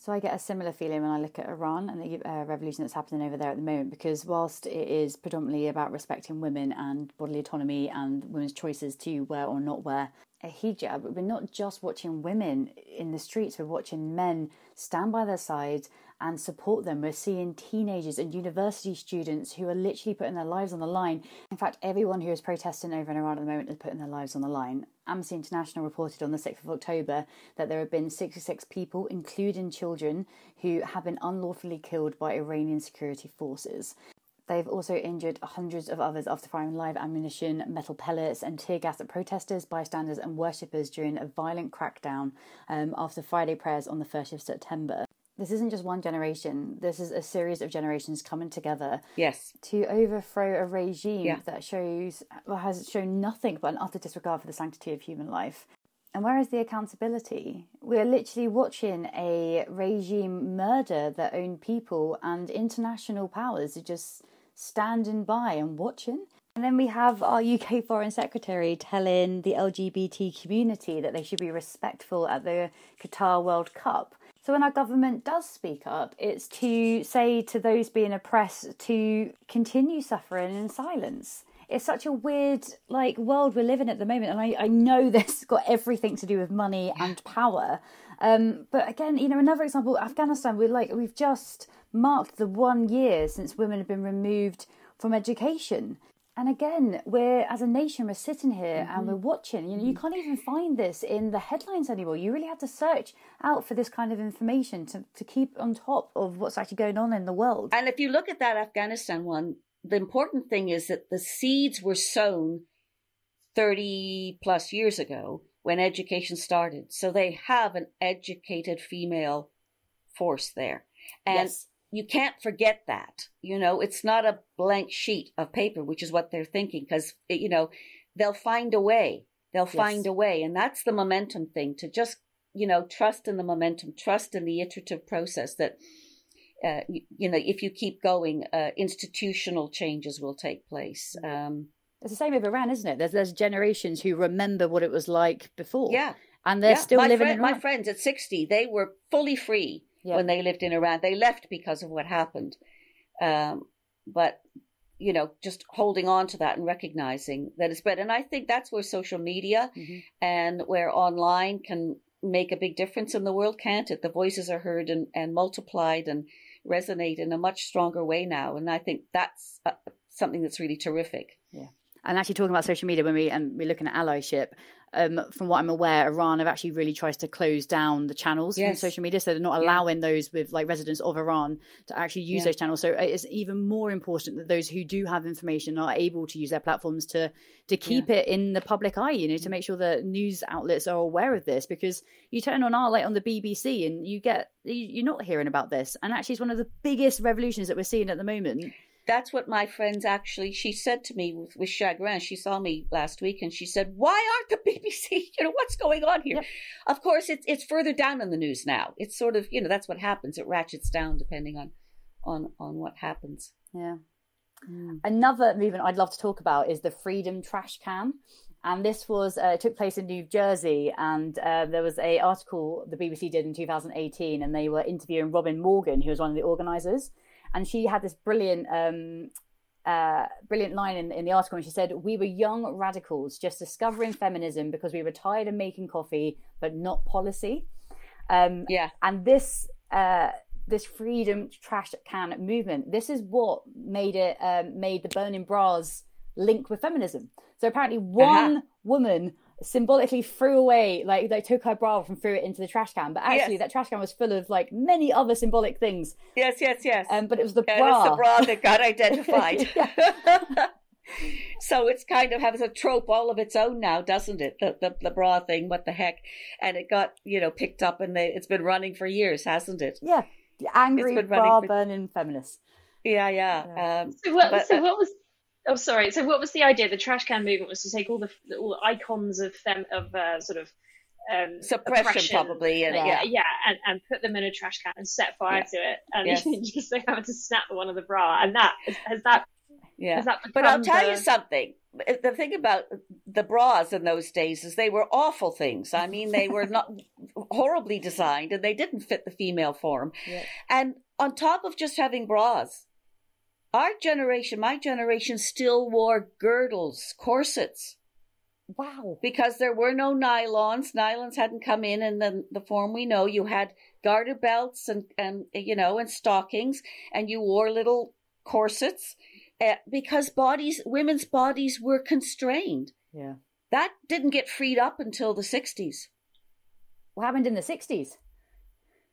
so I get a similar feeling when I look at Iran and the uh, revolution that's happening over there at the moment, because whilst it is predominantly about respecting women and bodily autonomy and women's choices to wear or not wear a hijab, we're not just watching women in the streets, we're watching men stand by their sides and support them. We're seeing teenagers and university students who are literally putting their lives on the line. In fact, everyone who is protesting over in Iran at the moment is putting their lives on the line. Amnesty International reported on the 6th of October that there have been 66 people, including children, who have been unlawfully killed by Iranian security forces. They've also injured hundreds of others after firing live ammunition, metal pellets, and tear gas at protesters, bystanders, and worshippers during a violent crackdown um, after Friday prayers on the 1st of September this isn't just one generation. This is a series of generations coming together. Yes. To overthrow a regime yeah. that shows well, has shown nothing but an utter disregard for the sanctity of human life. And where is the accountability? We're literally watching a regime murder their own people, and international powers are just standing by and watching. And then we have our UK Foreign Secretary telling the LGBT community that they should be respectful at the Qatar World Cup. So when our government does speak up, it's to say to those being oppressed to continue suffering in silence. It's such a weird like world we're living at the moment, and I, I know this got everything to do with money and power. Um, but again, you know, another example, Afghanistan. We're like we've just marked the one year since women have been removed from education. And again, we're as a nation, we're sitting here mm-hmm. and we're watching. You know, you can't even find this in the headlines anymore. You really have to search out for this kind of information to, to keep on top of what's actually going on in the world. And if you look at that Afghanistan one, the important thing is that the seeds were sown 30 plus years ago when education started. So they have an educated female force there. And yes you can't forget that. You know, it's not a blank sheet of paper, which is what they're thinking, because, you know, they'll find a way. They'll yes. find a way. And that's the momentum thing to just, you know, trust in the momentum, trust in the iterative process that, uh, you, you, know, if you keep going, uh, institutional changes will take place. Mm-hmm. Um, it's the same with Iran, isn't it? There's, there's generations who remember what it was like before. Yeah. And they're yeah. still my living friend, My friends at 60, they were fully free yeah. when they lived in Iran. They left because of what happened. Um, but, you know, just holding on to that and recognizing that it's better. And I think that's where social media mm-hmm. and where online can make a big difference in the world, can't it? The voices are heard and, and multiplied and resonate in a much stronger way now. And I think that's uh, something that's really terrific. And actually, talking about social media, when we and we're looking at allyship, um, from what I'm aware, Iran have actually really tries to close down the channels yes. social media, so they're not allowing yeah. those with like residents of Iran to actually use yeah. those channels. So it's even more important that those who do have information are able to use their platforms to to keep yeah. it in the public eye. You know, to make sure that news outlets are aware of this, because you turn on our like on the BBC and you get you're not hearing about this, and actually it's one of the biggest revolutions that we're seeing at the moment that's what my friends actually she said to me with, with chagrin she saw me last week and she said why aren't the bbc you know what's going on here? Yep. of course it's it's further down in the news now. It's sort of you know that's what happens. It ratchets down depending on on on what happens. Yeah. Mm. another movement i'd love to talk about is the freedom trash can. And this was uh, took place in New Jersey, and uh, there was a article the BBC did in 2018, and they were interviewing Robin Morgan, who was one of the organisers, and she had this brilliant um, uh, brilliant line in, in the article and she said we were young radicals just discovering feminism because we were tired of making coffee but not policy. Um, yeah. and this uh, this freedom trash can movement this is what made it um, made the burning bras link with feminism. So apparently one uh-huh. woman symbolically threw away like they took her bra off and threw it into the trash can. But actually yes. that trash can was full of like many other symbolic things. Yes yes yes. Um, but it was the yeah, bra the bra. that got identified. So it's kind of has a trope all of its own now doesn't it? The, the, the bra thing what the heck? And it got you know picked up and they, it's been running for years hasn't it? Yeah. Angry bra for... burning feminists yeah yeah, yeah. Um, so, what, but, so what was Oh, sorry. So, what was the idea? The trash can movement was to take all the all the icons of them of uh, sort of um, suppression, probably, and, yeah, yeah, and, and put them in a trash can and set fire yeah. to it, and yes. just they having to snap one of the bra, and that has that. Yeah, has that but I'll tell the... you something. The thing about the bras in those days is they were awful things. I mean, they were not horribly designed, and they didn't fit the female form. Yeah. And on top of just having bras, our generation, my generation, still wore girdles, corsets. Wow. Because there were no nylons. Nylons hadn't come in in the, the form we know. You had garter belts and, and, you know, and stockings, and you wore little corsets uh, because bodies, women's bodies were constrained. Yeah. That didn't get freed up until the 60s. What happened in the 60s?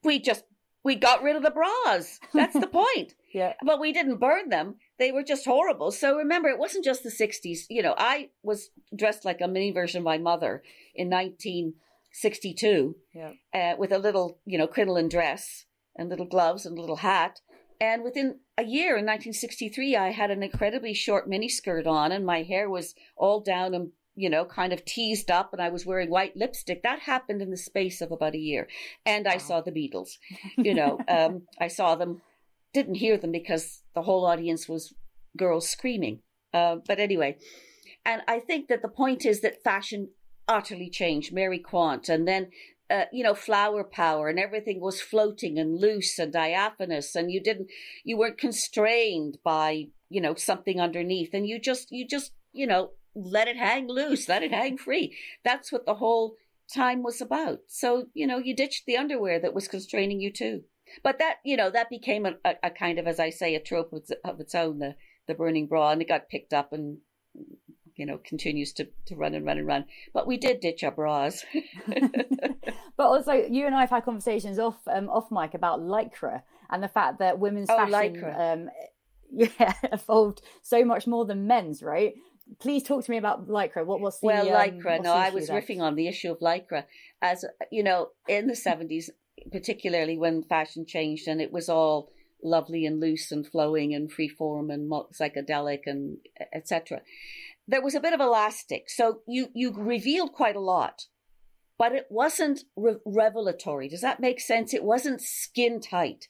We just we got rid of the bras. That's the point. Yeah. But we didn't burn them. They were just horrible. So remember, it wasn't just the 60s. You know, I was dressed like a mini version of my mother in 1962 yeah. uh, with a little, you know, crinoline dress and little gloves and a little hat. And within a year in 1963, I had an incredibly short miniskirt on and my hair was all down and you know, kind of teased up and I was wearing white lipstick. That happened in the space of about a year. And I saw the Beatles. You know, um, I saw them, didn't hear them because the whole audience was girls screaming. Uh, but anyway, and I think that the point is that fashion utterly changed. Mary Quant, and then uh, you know, flower power and everything was floating and loose and diaphanous and you didn't, you weren't constrained by, you know, something underneath and you just, you just, you know, let it hang loose, let it hang free. That's what the whole time was about. So, you know, you ditched the underwear that was constraining you too. But that, you know, that became a, a, a kind of, as I say, a trope of, of its own, the, the burning bra, and it got picked up and, you know, continues to, to run and run and run. But we did ditch our bras. but also, you and I have had conversations off um, off mic about lycra and the fact that women's oh, fashion, um, yeah, evolved so much more than men's, right? please talk to me about lycra. What was the well, um, lycra? no, I was there? riffing on the issue of lycra, as you know, in the seventies, particularly when fashion changed and it was all lovely and loose and flowing and free form and psychedelic and etc. There was a bit of elastic, so you you revealed quite a lot, but it wasn't re- revelatory. Does that make sense? It wasn't skin tight.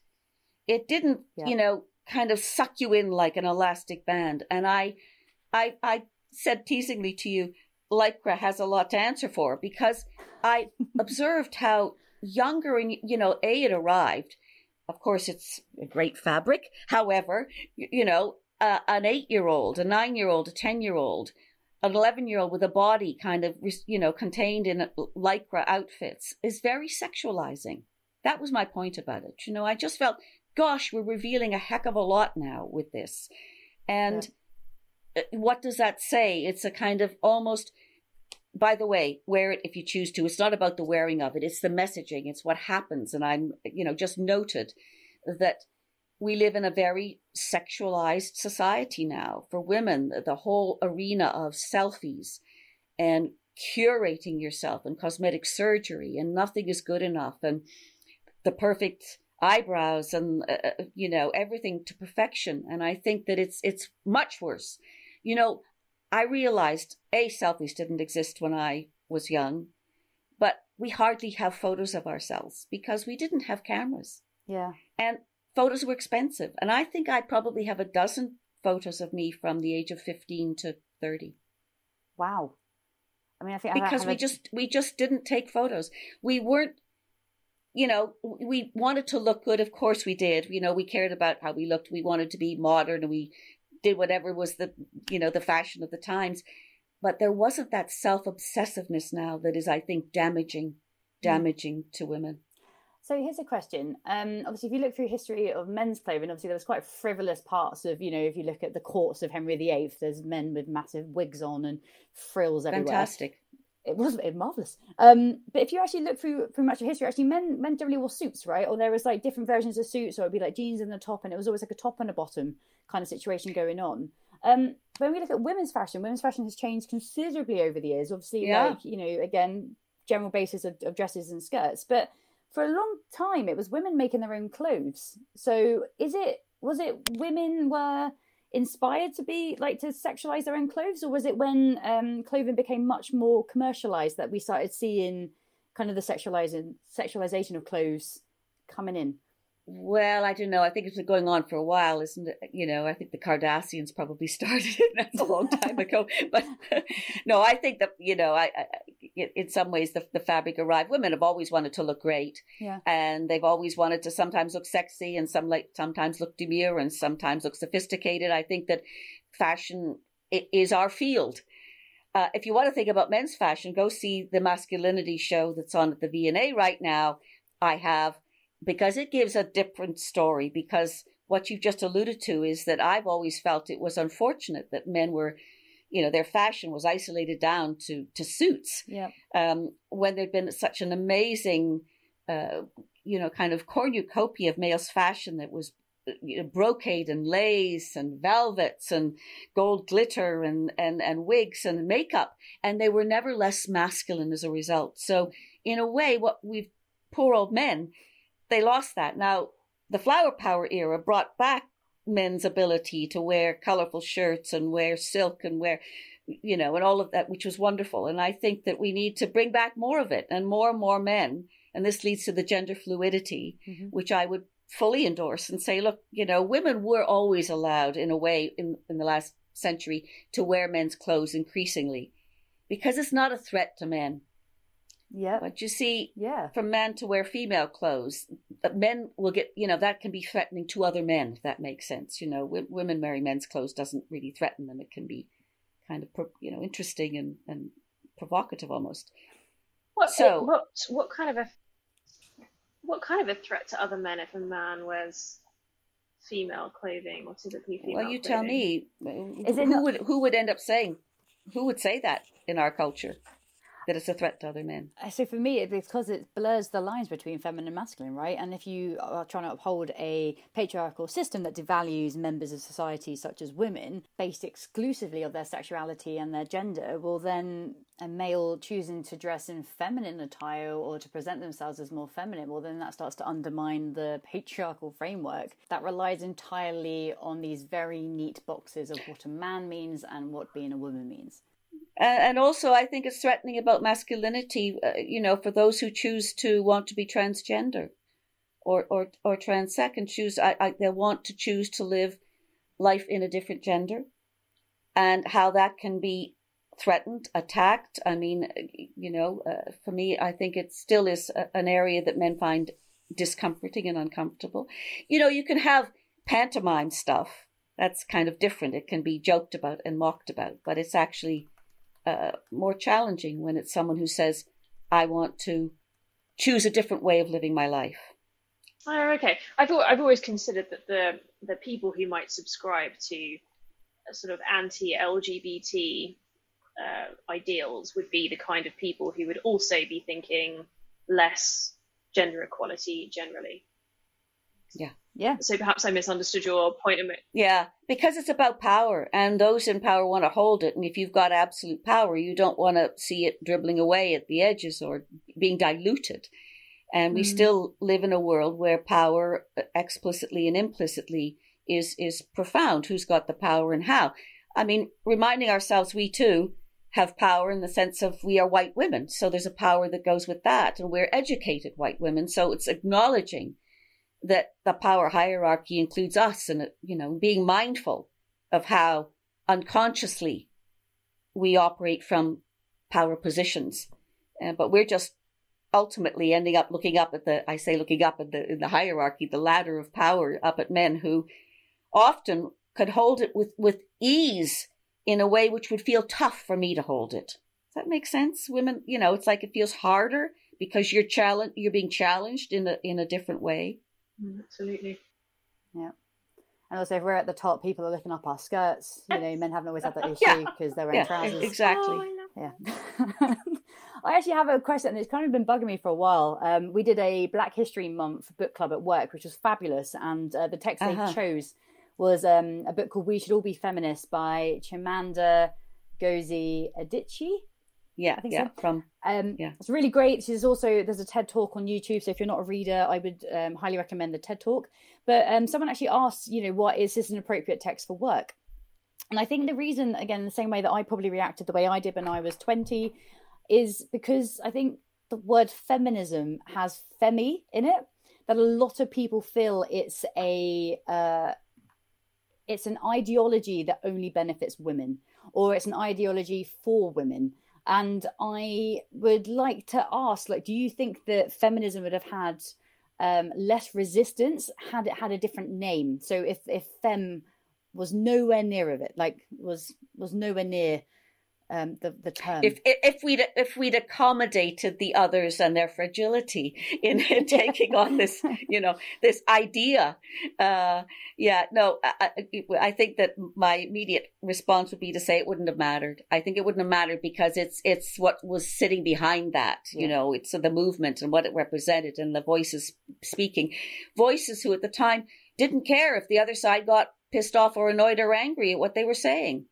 It didn't, yeah. you know, kind of suck you in like an elastic band, and I I, I said teasingly to you, Lycra has a lot to answer for because I observed how younger and, you know, A, it arrived. Of course, it's a great fabric. However, you know, uh, an eight year old, a nine year old, a 10 year old, an 11 year old with a body kind of, you know, contained in lycra outfits is very sexualizing. That was my point about it. You know, I just felt gosh, we're revealing a heck of a lot now with this. And yeah. Uh, what does that say? It's a kind of almost, by the way, wear it if you choose to. It's not about the wearing of it, it's the messaging, it's what happens. And I'm, you know, just noted that we live in a very sexualized society now. For women, the whole arena of selfies and curating yourself and cosmetic surgery and nothing is good enough and the perfect eyebrows and uh, uh, you know everything to perfection and i think that it's it's much worse you know i realized a selfies didn't exist when i was young but we hardly have photos of ourselves because we didn't have cameras yeah and photos were expensive and i think i probably have a dozen photos of me from the age of 15 to 30 wow i mean i think because I we a... just we just didn't take photos we weren't you know, we wanted to look good. Of course we did. You know, we cared about how we looked. We wanted to be modern we did whatever was the, you know, the fashion of the times. But there wasn't that self obsessiveness now that is, I think, damaging, mm. damaging mm. to women. So here's a question. Um, obviously, if you look through history of men's clothing, obviously there was quite frivolous parts of, you know, if you look at the courts of Henry VIII, there's men with massive wigs on and frills everywhere. Fantastic it was it marvelous. Um, but if you actually look through through much of history, actually men men generally wore suits, right? Or there was like different versions of suits, or it'd be like jeans in the top, and it was always like a top and a bottom kind of situation going on. Um, when we look at women's fashion, women's fashion has changed considerably over the years. Obviously, yeah. like you know, again, general basis of, of dresses and skirts, but for a long time, it was women making their own clothes. So, is it was it women were inspired to be like to sexualize their own clothes or was it when um, clothing became much more commercialized that we started seeing kind of the sexualizing sexualization of clothes coming in well, I don't know. I think it's been going on for a while, isn't it? You know, I think the Kardashians probably started it. That's a long time ago. But no, I think that you know, I, I in some ways the, the fabric arrived. Women have always wanted to look great, yeah, and they've always wanted to sometimes look sexy and some like sometimes look demure and sometimes look sophisticated. I think that fashion is our field. Uh, if you want to think about men's fashion, go see the masculinity show that's on at the V&A right now. I have because it gives a different story. Because what you've just alluded to is that I've always felt it was unfortunate that men were, you know, their fashion was isolated down to to suits. Yeah. Um, when there'd been such an amazing, uh, you know, kind of cornucopia of male's fashion that was you know, brocade and lace and velvets and gold glitter and, and, and wigs and makeup. And they were never less masculine as a result. So in a way, what we've, poor old men, they lost that. Now, the flower power era brought back men's ability to wear colorful shirts and wear silk and wear, you know, and all of that, which was wonderful. And I think that we need to bring back more of it and more and more men. And this leads to the gender fluidity, mm-hmm. which I would fully endorse and say, look, you know, women were always allowed in a way in, in the last century to wear men's clothes increasingly because it's not a threat to men. Yeah. But you see, yeah. from men to wear female clothes, men will get, you know, that can be threatening to other men, if that makes sense. You know, w- women wearing men's clothes doesn't really threaten them. It can be kind of, you know, interesting and, and provocative almost. What, so, what, what kind of a, what kind of a threat to other men if a man wears female clothing or typically female Well, you clothing? tell me, Is it who, would, who would end up saying, who would say that in our culture? That it's a threat to other men. Uh, so for me, it's because it blurs the lines between feminine and masculine, right? And if you are trying to uphold a patriarchal system that devalues members of society, such as women, based exclusively on their sexuality and their gender, well, then a male choosing to dress in feminine attire or to present themselves as more feminine, well, then that starts to undermine the patriarchal framework that relies entirely on these very neat boxes of what a man means and what being a woman means and also I think it's threatening about masculinity. Uh, you know, for those who choose to want to be transgender, or or or transsex and choose, I, I, they want to choose to live life in a different gender, and how that can be threatened, attacked. I mean, you know, uh, for me, I think it still is a, an area that men find discomforting and uncomfortable. You know, you can have pantomime stuff. That's kind of different. It can be joked about and mocked about, but it's actually uh, more challenging when it's someone who says, I want to choose a different way of living my life. Oh, okay. I thought I've always considered that the the people who might subscribe to sort of anti-LGBT uh, ideals would be the kind of people who would also be thinking less gender equality generally. Yeah. Yeah. So perhaps I misunderstood your point. Yeah, because it's about power, and those in power want to hold it. And if you've got absolute power, you don't want to see it dribbling away at the edges or being diluted. And we mm. still live in a world where power, uh, explicitly and implicitly, is is profound. Who's got the power and how? I mean, reminding ourselves we too have power in the sense of we are white women, so there's a power that goes with that, and we're educated white women, so it's acknowledging that the power hierarchy includes us and, you know, being mindful of how unconsciously we operate from power positions. Uh, but we're just ultimately ending up looking up at the, I say looking up at the, in the hierarchy, the ladder of power up at men who often could hold it with, with ease in a way which would feel tough for me to hold it. Does that make sense? Women, you know, it's like it feels harder because you're challenged, you're being challenged in a, in a different way. Mm, absolutely. Yeah. And also, if we're at the top, people are looking up our skirts. You know, men haven't always had that issue because yeah. they're wearing yeah, trousers. Exactly. Oh, I yeah. I actually have a question, and it's kind of been bugging me for a while. Um, we did a Black History Month book club at work, which was fabulous, and uh, the text uh-huh. they chose was um, a book called "We Should All Be Feminists" by Chimamanda Ngozi Adichie. Yeah, I think yeah, so. From um, yeah, it's really great. She's also there's a TED talk on YouTube, so if you're not a reader, I would um, highly recommend the TED talk. But um, someone actually asked, you know, what is this an appropriate text for work? And I think the reason, again, the same way that I probably reacted the way I did when I was 20, is because I think the word feminism has femi in it. That a lot of people feel it's a uh, it's an ideology that only benefits women, or it's an ideology for women and I would like to ask, like, do you think that feminism would have had um, less resistance had it had a different name? So if if fem was nowhere near of it, like was was nowhere near um, the the term. If if we'd if we'd accommodated the others and their fragility in, in taking on this, you know, this idea, uh, yeah, no, I, I, think that my immediate response would be to say it wouldn't have mattered. I think it wouldn't have mattered because it's it's what was sitting behind that, yeah. you know, it's the movement and what it represented and the voices speaking, voices who at the time didn't care if the other side got pissed off or annoyed or angry at what they were saying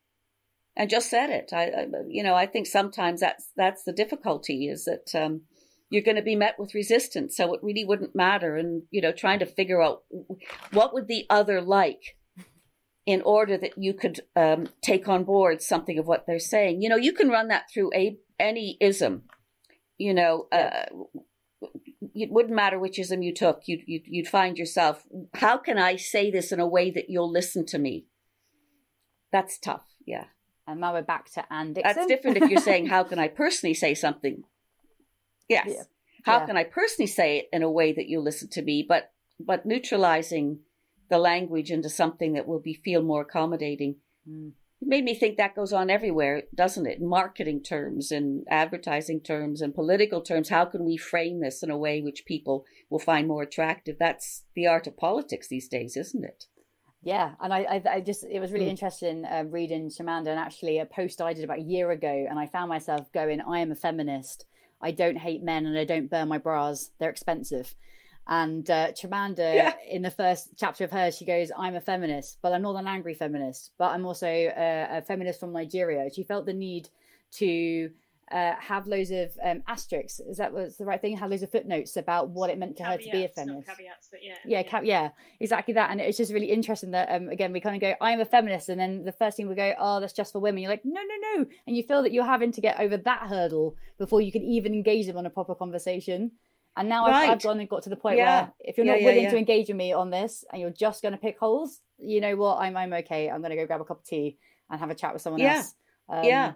and just said it. I, I, you know, I think sometimes that's that's the difficulty is that um, you're going to be met with resistance, so it really wouldn't matter. And you know, trying to figure out what would the other like in order that you could um, take on board something of what they're saying. You know, you can run that through a any ism. You know. Uh, it wouldn't matter which ism you took. You'd, you'd, you'd find yourself, how can I say this in a way that you'll listen to me? That's tough. Yeah. And now we're back to Anne Dickson. That's different if you're saying, how can I personally say something? Yes. Yeah. How yeah. can I personally say it in a way that you listen to me, but but neutralizing the language into something that will be feel more accommodating. Mm. It made me think that goes on everywhere, doesn't it? In marketing terms and advertising terms and political terms. How can we frame this in a way which people will find more attractive? That's the art of politics these days, isn't it? Yeah, and I, I, I, just it was really mm. interesting uh, reading Chimamanda and actually a post I did about a year ago, and I found myself going, "I am a feminist. I don't hate men, and I don't burn my bras. They're expensive." And uh, Chimamanda, yeah. in the first chapter of hers, she goes, "I'm a feminist, but I'm not an angry feminist. But I'm also a, a feminist from Nigeria." She felt the need to uh, have loads of um, asterisks. Is that was the right thing? Have loads of footnotes about what it meant to caveats, her to be a feminist. caveats, but yeah, yeah, yeah. yeah, exactly that. And it's just really interesting that um, again we kind of go, "I'm a feminist," and then the first thing we go, "Oh, that's just for women." You're like, "No, no, no," and you feel that you're having to get over that hurdle before you can even engage them on a proper conversation. And now right. I've, I've, gone and got to the point yeah. where if you're not yeah, willing yeah, to engage with me on this and you're just going to pick holes, you know what? I'm I'm okay. I'm going to go grab a cup of tea and have a chat with someone else. Um, yeah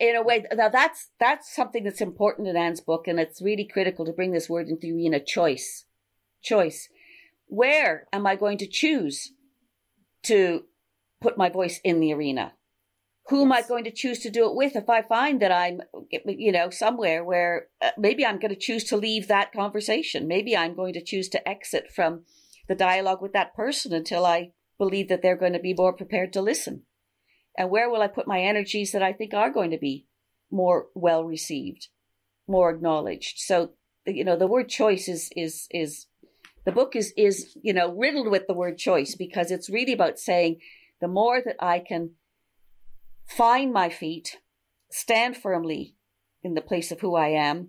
in a way now that's that's something that's important in anne's book and it's really critical to bring this word into the arena choice choice where am i going to choose to put my voice in the arena Who yes. am I going to choose to do it with? If I find that I'm, you know, somewhere where uh, maybe I'm going to choose to leave that conversation. Maybe I'm going to choose to exit from the dialogue with that person until I believe that they're going to be more prepared to listen. And where will I put my energies that I think are going to be more well received, more acknowledged? So, you know, the word choice is, is, is, the book is, is, you know, riddled with the word choice because it's really about saying the more that I can find my feet, stand firmly in the place of who I am,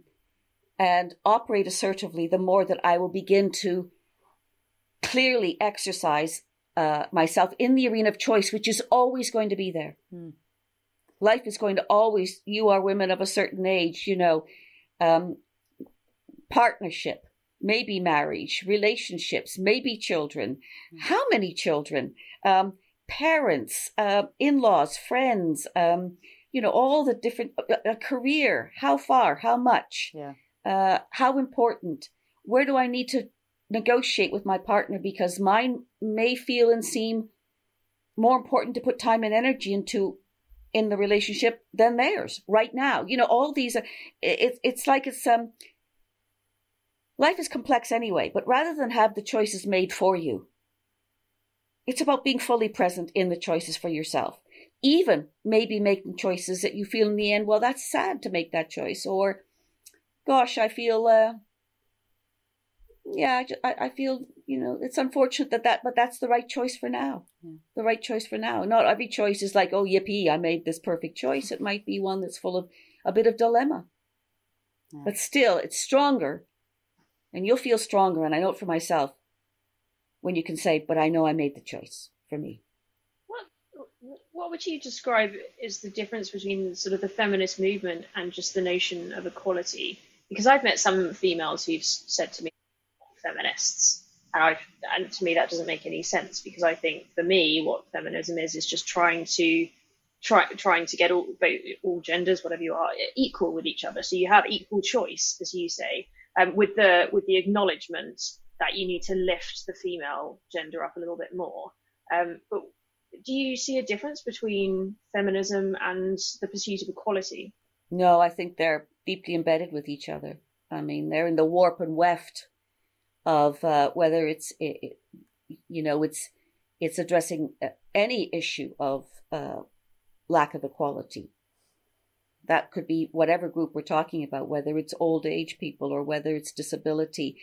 and operate assertively, the more that I will begin to clearly exercise uh, myself in the arena of choice, which is always going to be there. Hmm. Life is going to always, you are women of a certain age, you know, um, partnership, maybe marriage, relationships, maybe children. Hmm. How many children? Um, parents, uh, in laws, friends, um, you know, all the different, a, a, career, how far, how much, yeah. uh, how important, where do I need to negotiate with my partner because mine may feel and seem more important to put time and energy into in the relationship than theirs right now. You know, all these are, it, it's like it's, um, life is complex anyway, but rather than have the choices made for you, it's about being fully present in the choices for yourself. Even maybe making choices that you feel in the end, well, that's sad to make that choice, or gosh, I feel, uh, yeah, I, I feel you know it's unfortunate that that, but that's the right choice for now. Yeah. The right choice for now. Not every choice is like, oh yippee, I made this perfect choice. It might be one that's full of a bit of dilemma, yeah. but still, it's stronger, and you'll feel stronger. And I know it for myself when you can say, but I know I made the choice for me. What what would you describe as the difference between sort of the feminist movement and just the notion of equality? Because I've met some females who've said to me feminists. And, I, and to me, that doesn't make any sense because I think for me, what feminism is is just trying to try, trying to get all all genders, whatever you are, equal with each other. So you have equal choice, as you say, um, with the with the acknowledgement that you need to lift the female gender up a little bit more. Um, but do you see a difference between feminism and the pursuit of equality? No, I think they're deeply embedded with each other. I mean, they're in the warp and weft of uh, whether it's it, you know it's it's addressing uh, any issue of uh, lack of equality. That could be whatever group we're talking about, whether it's old age people or whether it's disability,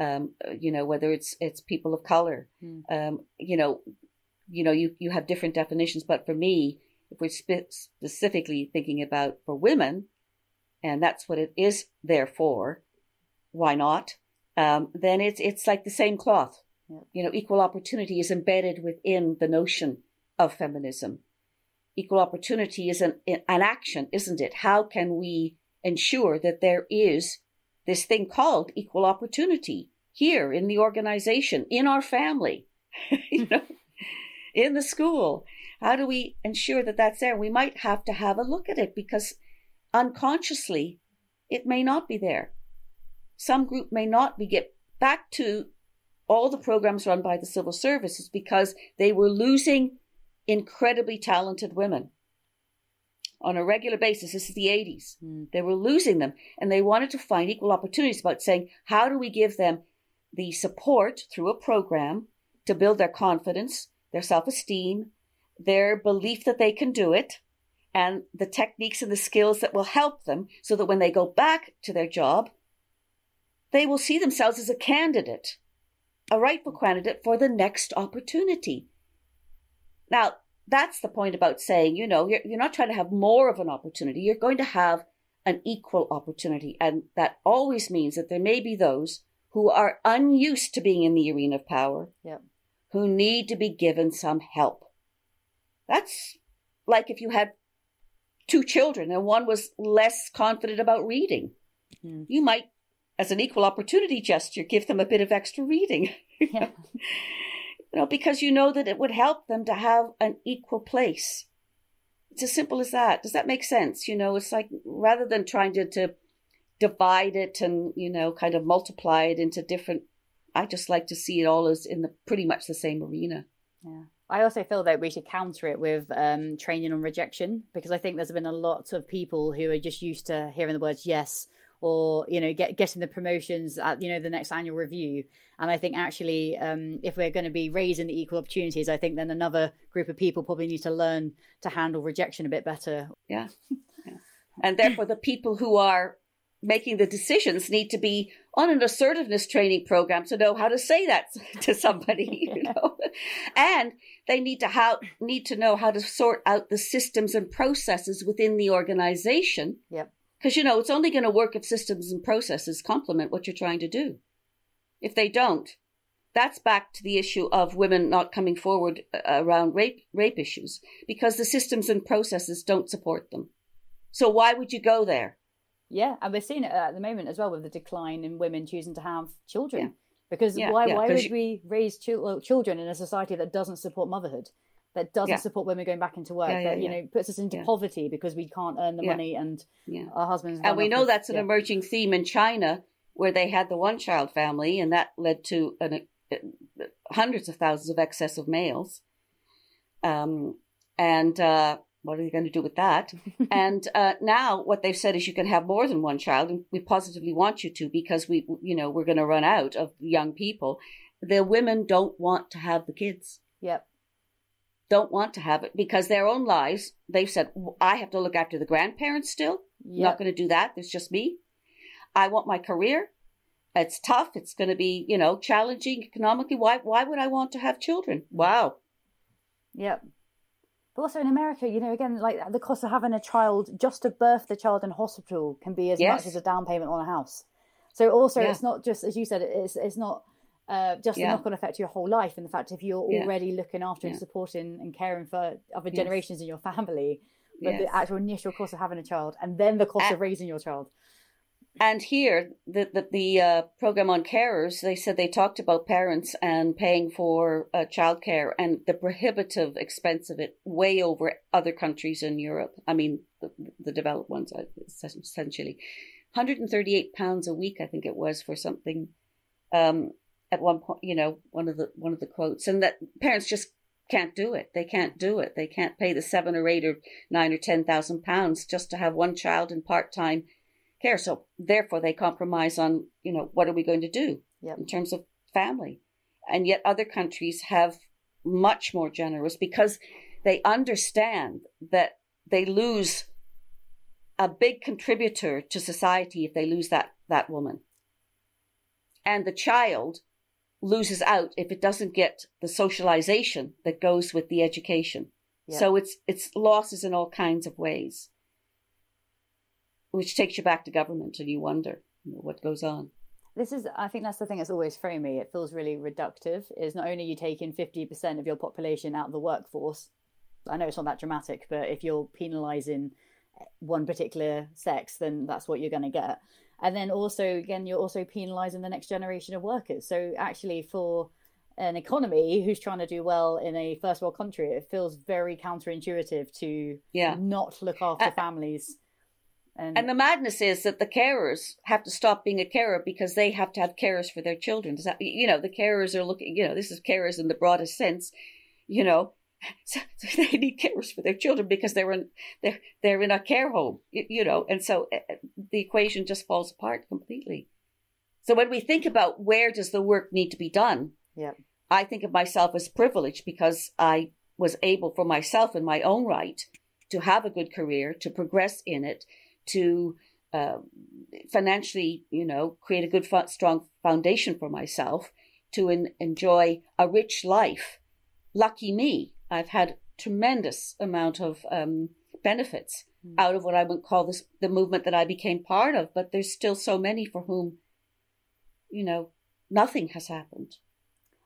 um, you know, whether it's it's people of color. Mm. Um, you know, you know, you you have different definitions, but for me, if we're spe- specifically thinking about for women, and that's what it is there for, why not? Um, then it's it's like the same cloth. You know, equal opportunity is embedded within the notion of feminism. Equal opportunity is an an action, isn't it? How can we ensure that there is this thing called equal opportunity here in the organization, in our family, you know, in the school? How do we ensure that that's there? We might have to have a look at it because unconsciously it may not be there some group may not be get back to all the programs run by the civil services because they were losing incredibly talented women on a regular basis. This is the 80s. Mm. They were losing them and they wanted to find equal opportunities about saying, how do we give them the support through a program to build their confidence, their self esteem, their belief that they can do it, and the techniques and the skills that will help them so that when they go back to their job, they will see themselves as a candidate, a rightful candidate for the next opportunity. Now, that's the point about saying, you know, you're, you're not trying to have more of an opportunity. You're going to have an equal opportunity. And that always means that there may be those who are unused to being in the arena of power, yep. who need to be given some help. That's like if you had two children and one was less confident about reading. Mm. You might as an equal opportunity gesture, give them a bit of extra reading. Yeah. you know, because you know that it would help them to have an equal place. It's as simple as that. Does that make sense? You know, it's like rather than trying to, to divide it and, you know, kind of multiply it into different, I just like to see it all as in the pretty much the same arena. Yeah. I also feel that we should counter it with um, training on rejection because I think there's been a lot of people who are just used to hearing the words yes or you know get, getting the promotions at you know the next annual review. And i think actually um, if we're going to be raising the equal opportunities i think then another group of people probably need to learn to handle rejection a bit better. Yeah, yeah. and therefore the people who are making the decisions need to be on an assertiveness training program to know how to say that to somebody you know? And they need to how need to know how to sort out the systems and processes within the organization yep because you know it's only going to work if systems and processes complement what you're trying to do if they don't that's back to the issue of women not coming forward uh, around rape rape issues because the systems and processes don't support them so why would you go there yeah, and we're seeing it at the moment as well with the decline in women choosing to have children. Yeah. Because yeah, why yeah, why would you... we raise children in a society that doesn't support motherhood, that doesn't support women going back into work, that you know puts us into poverty because we can't earn the money and our husbands. And we know that's an emerging theme in China, where they had the one child family, and that led to an, uh, hundreds of thousands of excess of males. Um, and uh, what are they going to do with that? and uh, now what they've said is you can have more than one child, and we positively want you to because we, you know, we're going to run out of young people. The women don't want to have the kids. Yep. Don't want to have it because their own lives. They've said, I have to look after the grandparents still. Yep. Not going to do that. It's just me. I want my career. It's tough. It's going to be, you know, challenging economically. Why? Why would I want to have children? Wow. Yep. But also in America, you know, again, like the cost of having a child just to birth the child in hospital can be as yes. much as a down payment on a house. So also, yeah. it's not just as you said, it's it's not uh, just yeah. a knock-on effect to your whole life. And the fact if you're yeah. already looking after and supporting and caring for other generations yes. in your family, but yes. the actual initial cost of having a child and then the cost of raising your child and here, the the, the uh, program on carers, they said they talked about parents and paying for uh, childcare and the prohibitive expense of it, way over other countries in Europe. I mean, the, the developed ones, uh, essentially, 138 pounds a week, I think it was for something. Um, at one point, you know, one of the one of the quotes, and that parents just can't do it. They can't do it. They can't pay the seven or eight or nine or ten thousand pounds just to have one child in part time care. So therefore, they compromise on, you know, what are we going to do yep. in terms of family? And yet other countries have much more generous because they understand that they lose a big contributor to society if they lose that, that woman. And the child loses out if it doesn't get the socialization that goes with the education. Yep. So it's it's losses in all kinds of ways which takes you back to government and you wonder you know, what goes on. This is, I think that's the thing that's always thrown me. It feels really reductive. Is not only you taking 50% of your population out of the workforce, I know it's not that dramatic, but if you're penalising one particular sex, then that's what you're going to get. And then also, again, you're also penalising the next generation of workers. So actually, for an economy who's trying to do well in a first world country, it feels very counterintuitive to yeah. not look after uh, families and, and, the madness is that the carers have to stop being a carer because they have to have carers for their children. Does that, you know, the carers are looking, you know, this is carers in the broadest sense, you know, so, so they need carers for their children because they're in, they're, they're in a care home, you, you know, and so uh, the equation just falls apart completely. So when we think about where does the work need to be done, yeah. I think of myself as privileged because I was able for myself in my own right to have a good career, to progress in it, to uh, financially, you know, create a good, strong foundation for myself to en- enjoy a rich life. Lucky me, I've had tremendous amount of um, benefits mm. out of what I would call this the movement that I became part of. But there's still so many for whom, you know, nothing has happened.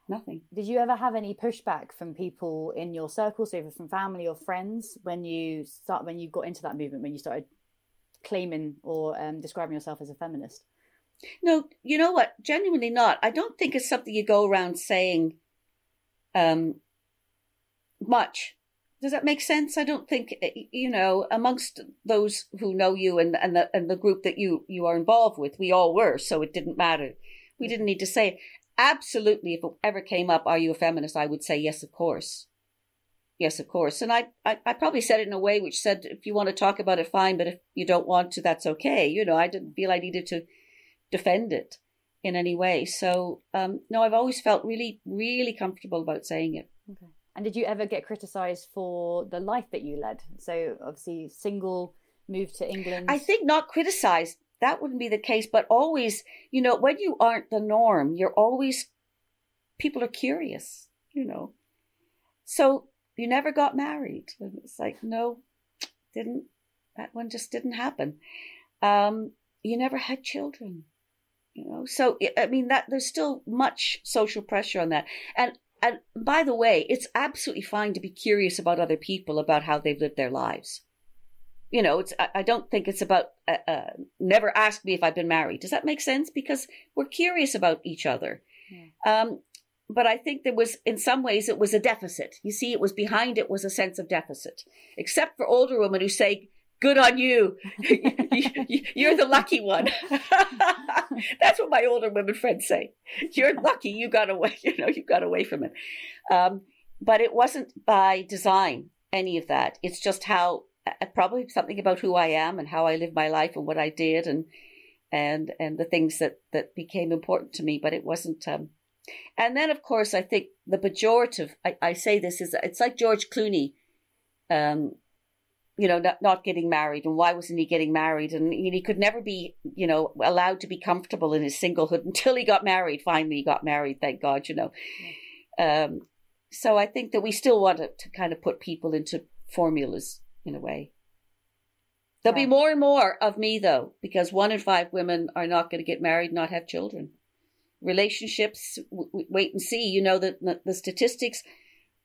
Nothing. Did you ever have any pushback from people in your circles, either from family or friends, when you start when you got into that movement, when you started claiming or um, describing yourself as a feminist? No, you know what? Genuinely not. I don't think it's something you go around saying um, much. Does that make sense? I don't think eh, you know amongst those who know you and and the and the group that you you are involved with, we all were, so it didn't matter. We didn't need to say it. Absolutely, if it ever came up, are you a feminist? I would say yes, of course. yes, of course. And I, I, I, probably said it in a way which said, if you want to talk about it, fine, but if you don't want to, that's okay. You know, I didn't feel I needed to defend it in any way. So, um, no, I've always felt really, really comfortable about saying it. Okay. And did you ever get criticized for the life that you led? So, obviously, single, moved to England. I think not criticized. That wouldn't be the case, but always, you know, when you aren't the norm, you're always, people are curious, you know. So you never got married. And it's like, no, didn't, that one just didn't happen. Um, you never had children, you know. So, I mean, that there's still much social pressure on that. And, and by the way, it's absolutely fine to be curious about other people, about how they've lived their lives. You know, it's, I, I don't think it's about, uh, uh, never ask me if I've been married. Does that make sense? Because we're curious about each other. Yeah. Um, but I think there was, in some ways, it was a deficit. You see, it was behind it was a sense of deficit, except for older women who say, good on you. You're the lucky one. That's what my older women friends say. You're lucky. You got away, you know, you got away from it. Um, but it wasn't by design, any of that. It's just how, uh, probably something about who I am and how I live my life and what I did and, and, and the things that, that became important to me. But it wasn't, um, and then, of course, I think the pejorative, I, I say this is, it's like George Clooney, um, you know, not, not getting married and why wasn't he getting married? And he could never be, you know, allowed to be comfortable in his singlehood until he got married. Finally, he got married, thank God, you know. Um, so I think that we still want to, to kind of put people into formulas in a way. There'll be more and more of me though, because one in five women are not going to get married, not have children relationships. W- wait and see. You know that the, the statistics.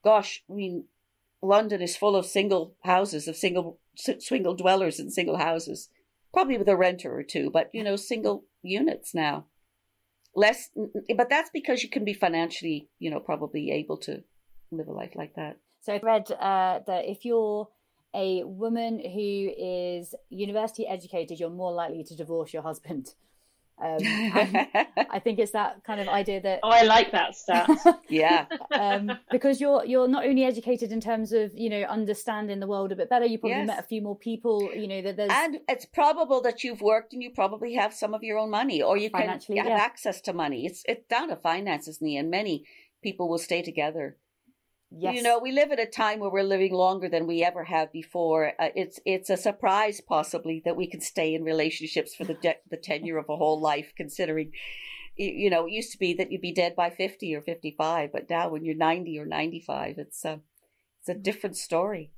Gosh, I mean, London is full of single houses, of single single dwellers in single houses, probably with a renter or two, but you know, single units now. Less, but that's because you can be financially, you know, probably able to live a life like that. So I read uh, that if you're a woman who is university educated, you're more likely to divorce your husband. Um, I think it's that kind of idea that oh, I like that stat. yeah, um, because you're you're not only educated in terms of you know understanding the world a bit better. You probably yes. met a few more people. You know that there's and it's probable that you've worked and you probably have some of your own money, or you can have yeah. access to money. It's it's down to finances in the end. Many people will stay together Yes. You know, we live at a time where we're living longer than we ever have before. Uh, it's it's a surprise, possibly, that we can stay in relationships for the de- the tenure of a whole life. Considering, you know, it used to be that you'd be dead by fifty or fifty five, but now when you're ninety or ninety five, it's a it's a different story.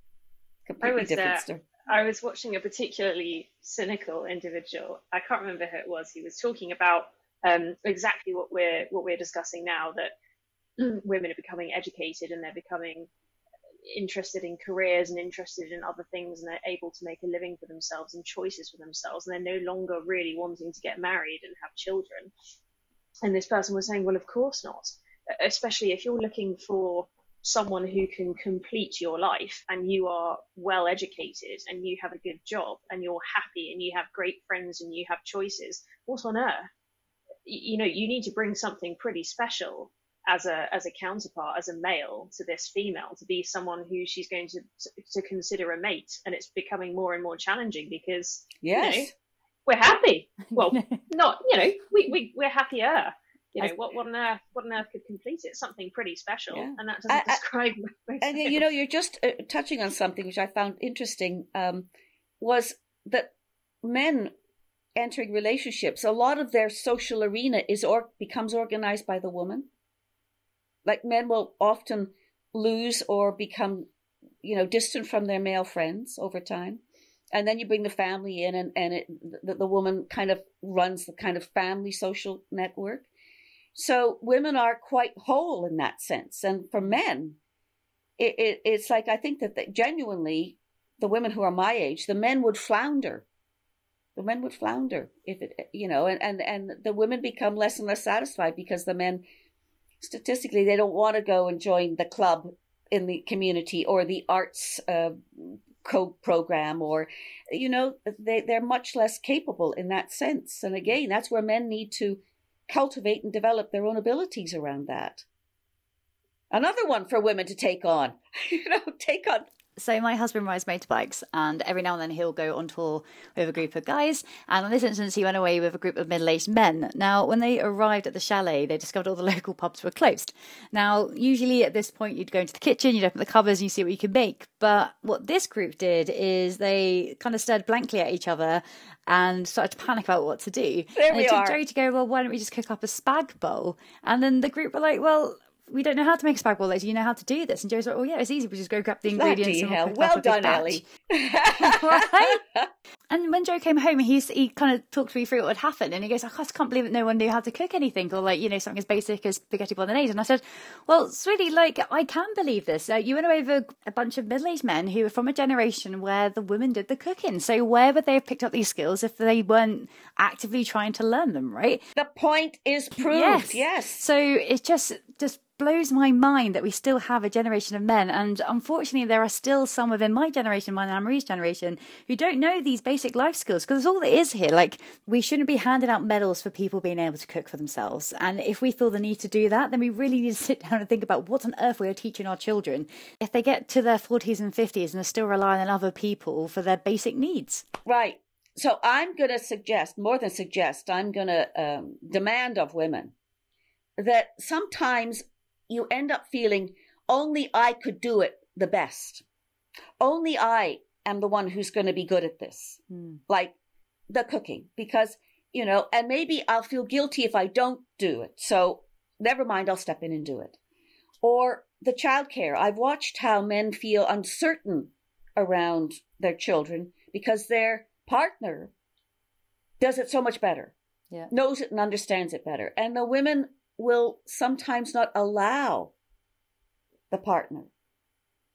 Completely was, different uh, story. I was watching a particularly cynical individual. I can't remember who it was. He was talking about um, exactly what we're what we're discussing now. That women are becoming educated and they're becoming interested in careers and interested in other things and they're able to make a living for themselves and choices for themselves and they're no longer really wanting to get married and have children. And this person was saying, well, of course not, especially if you're looking for someone who can complete your life and you are well educated and you have a good job and you're happy and you have great friends and you have choices. What on earth? You know, you need to bring something pretty special as a as a counterpart as a male to this female to be someone who she's going to to consider a mate and it's becoming more and more challenging because yes. you know we're happy. Well not you know we, we we're happier. You know what what on earth what on earth could complete it? Something pretty special. Yeah. and that doesn't I, describe I, and you know you're just uh, touching on something which i found interesting um, was that men entering relationships a lot of their social arena is or becomes organized by the woman like men will often lose or become, you know, distant from their male friends over time. And then you bring the family in, and, and it, the, the woman kind of runs the kind of family social network. So women are quite whole in that sense. And for men, it, it, it's like I think that genuinely, the women who are my age, the men would flounder. The men would flounder if it, you know, and, and, and the women become less and less satisfied because the men statistically they don't want to go and join the club in the community or the arts uh, co program or you know they they're much less capable in that sense and again that's where men need to cultivate and develop their own abilities around that Another one for women to take on. you know, take on so my husband rides motorbikes, and every now and then he'll go on tour with a group of guys. And on this instance, he went away with a group of middle-aged men. Now, when they arrived at the chalet, they discovered all the local pubs were closed. Now, usually at this point, you'd go into the kitchen, you'd open the covers and you see what you can make. But what this group did is they kind of stared blankly at each other and started to panic about what to do. There and it took are. Joe to go, well, why don't we just cook up a spag bowl? And then the group were like, well, we don't know how to make a spag bowl. Like, do you know how to do this? And Joe's like, oh yeah, it's easy. We just go grab the ingredients. Bloody and we'll hell. Well done, batch." Ely. right? And when Joe came home, he's, he kind of talked me through what had happened. And he goes, I just can't believe that no one knew how to cook anything or like, you know, something as basic as spaghetti bolognese. And I said, well, sweetie, like, I can believe this. Uh, you went away with a bunch of middle aged men who were from a generation where the women did the cooking. So where would they have picked up these skills if they weren't actively trying to learn them, right? the point is proved. Yes. So it just just blows my mind that we still have a generation of men, and unfortunately, there are still some within my generation, mine and Marie's generation, who don't know these basic life skills because it's all there is here. Like we shouldn't be handing out medals for people being able to cook for themselves, and if we feel the need to do that, then we really need to sit down and think about what on earth we are teaching our children if they get to their forties and fifties and are still relying on other people for their basic needs. Right. So I'm going to suggest, more than suggest, I'm going to um, demand of women that sometimes you end up feeling only I could do it the best. Only I am the one who's going to be good at this, hmm. like the cooking, because, you know, and maybe I'll feel guilty if I don't do it. So never mind, I'll step in and do it. Or the childcare. I've watched how men feel uncertain around their children because their partner does it so much better, Yeah. knows it and understands it better. And the women will sometimes not allow the partner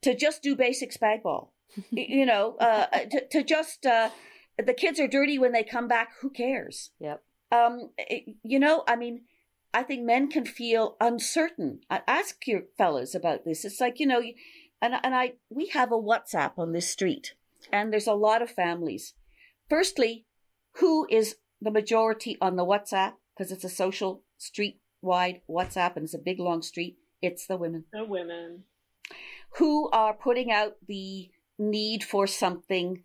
to just do basic spag ball. You know, uh, to, to just, uh, the kids are dirty when they come back, who cares? Yep. um it- you know i mean i think men can feel uncertain I ask your fellows about this it's like you know and and i we have a whatsapp on this street and there's a lot of families firstly who is the majority on the whatsapp because it's a social street wide whatsapp and it's a big long street it's the women. The women. who are putting out the need for something?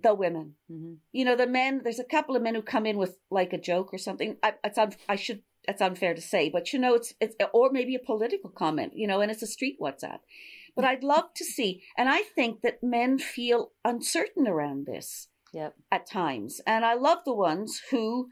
The women. Hmm you know the men there's a couple of men who come in with like a joke or something. I, it's un, i should it's unfair to say but you know it's it's or maybe a political comment you know and it's a street whatsapp. But i'd love to see and i think that men feel uncertain around this Yep. at times. And i love the ones who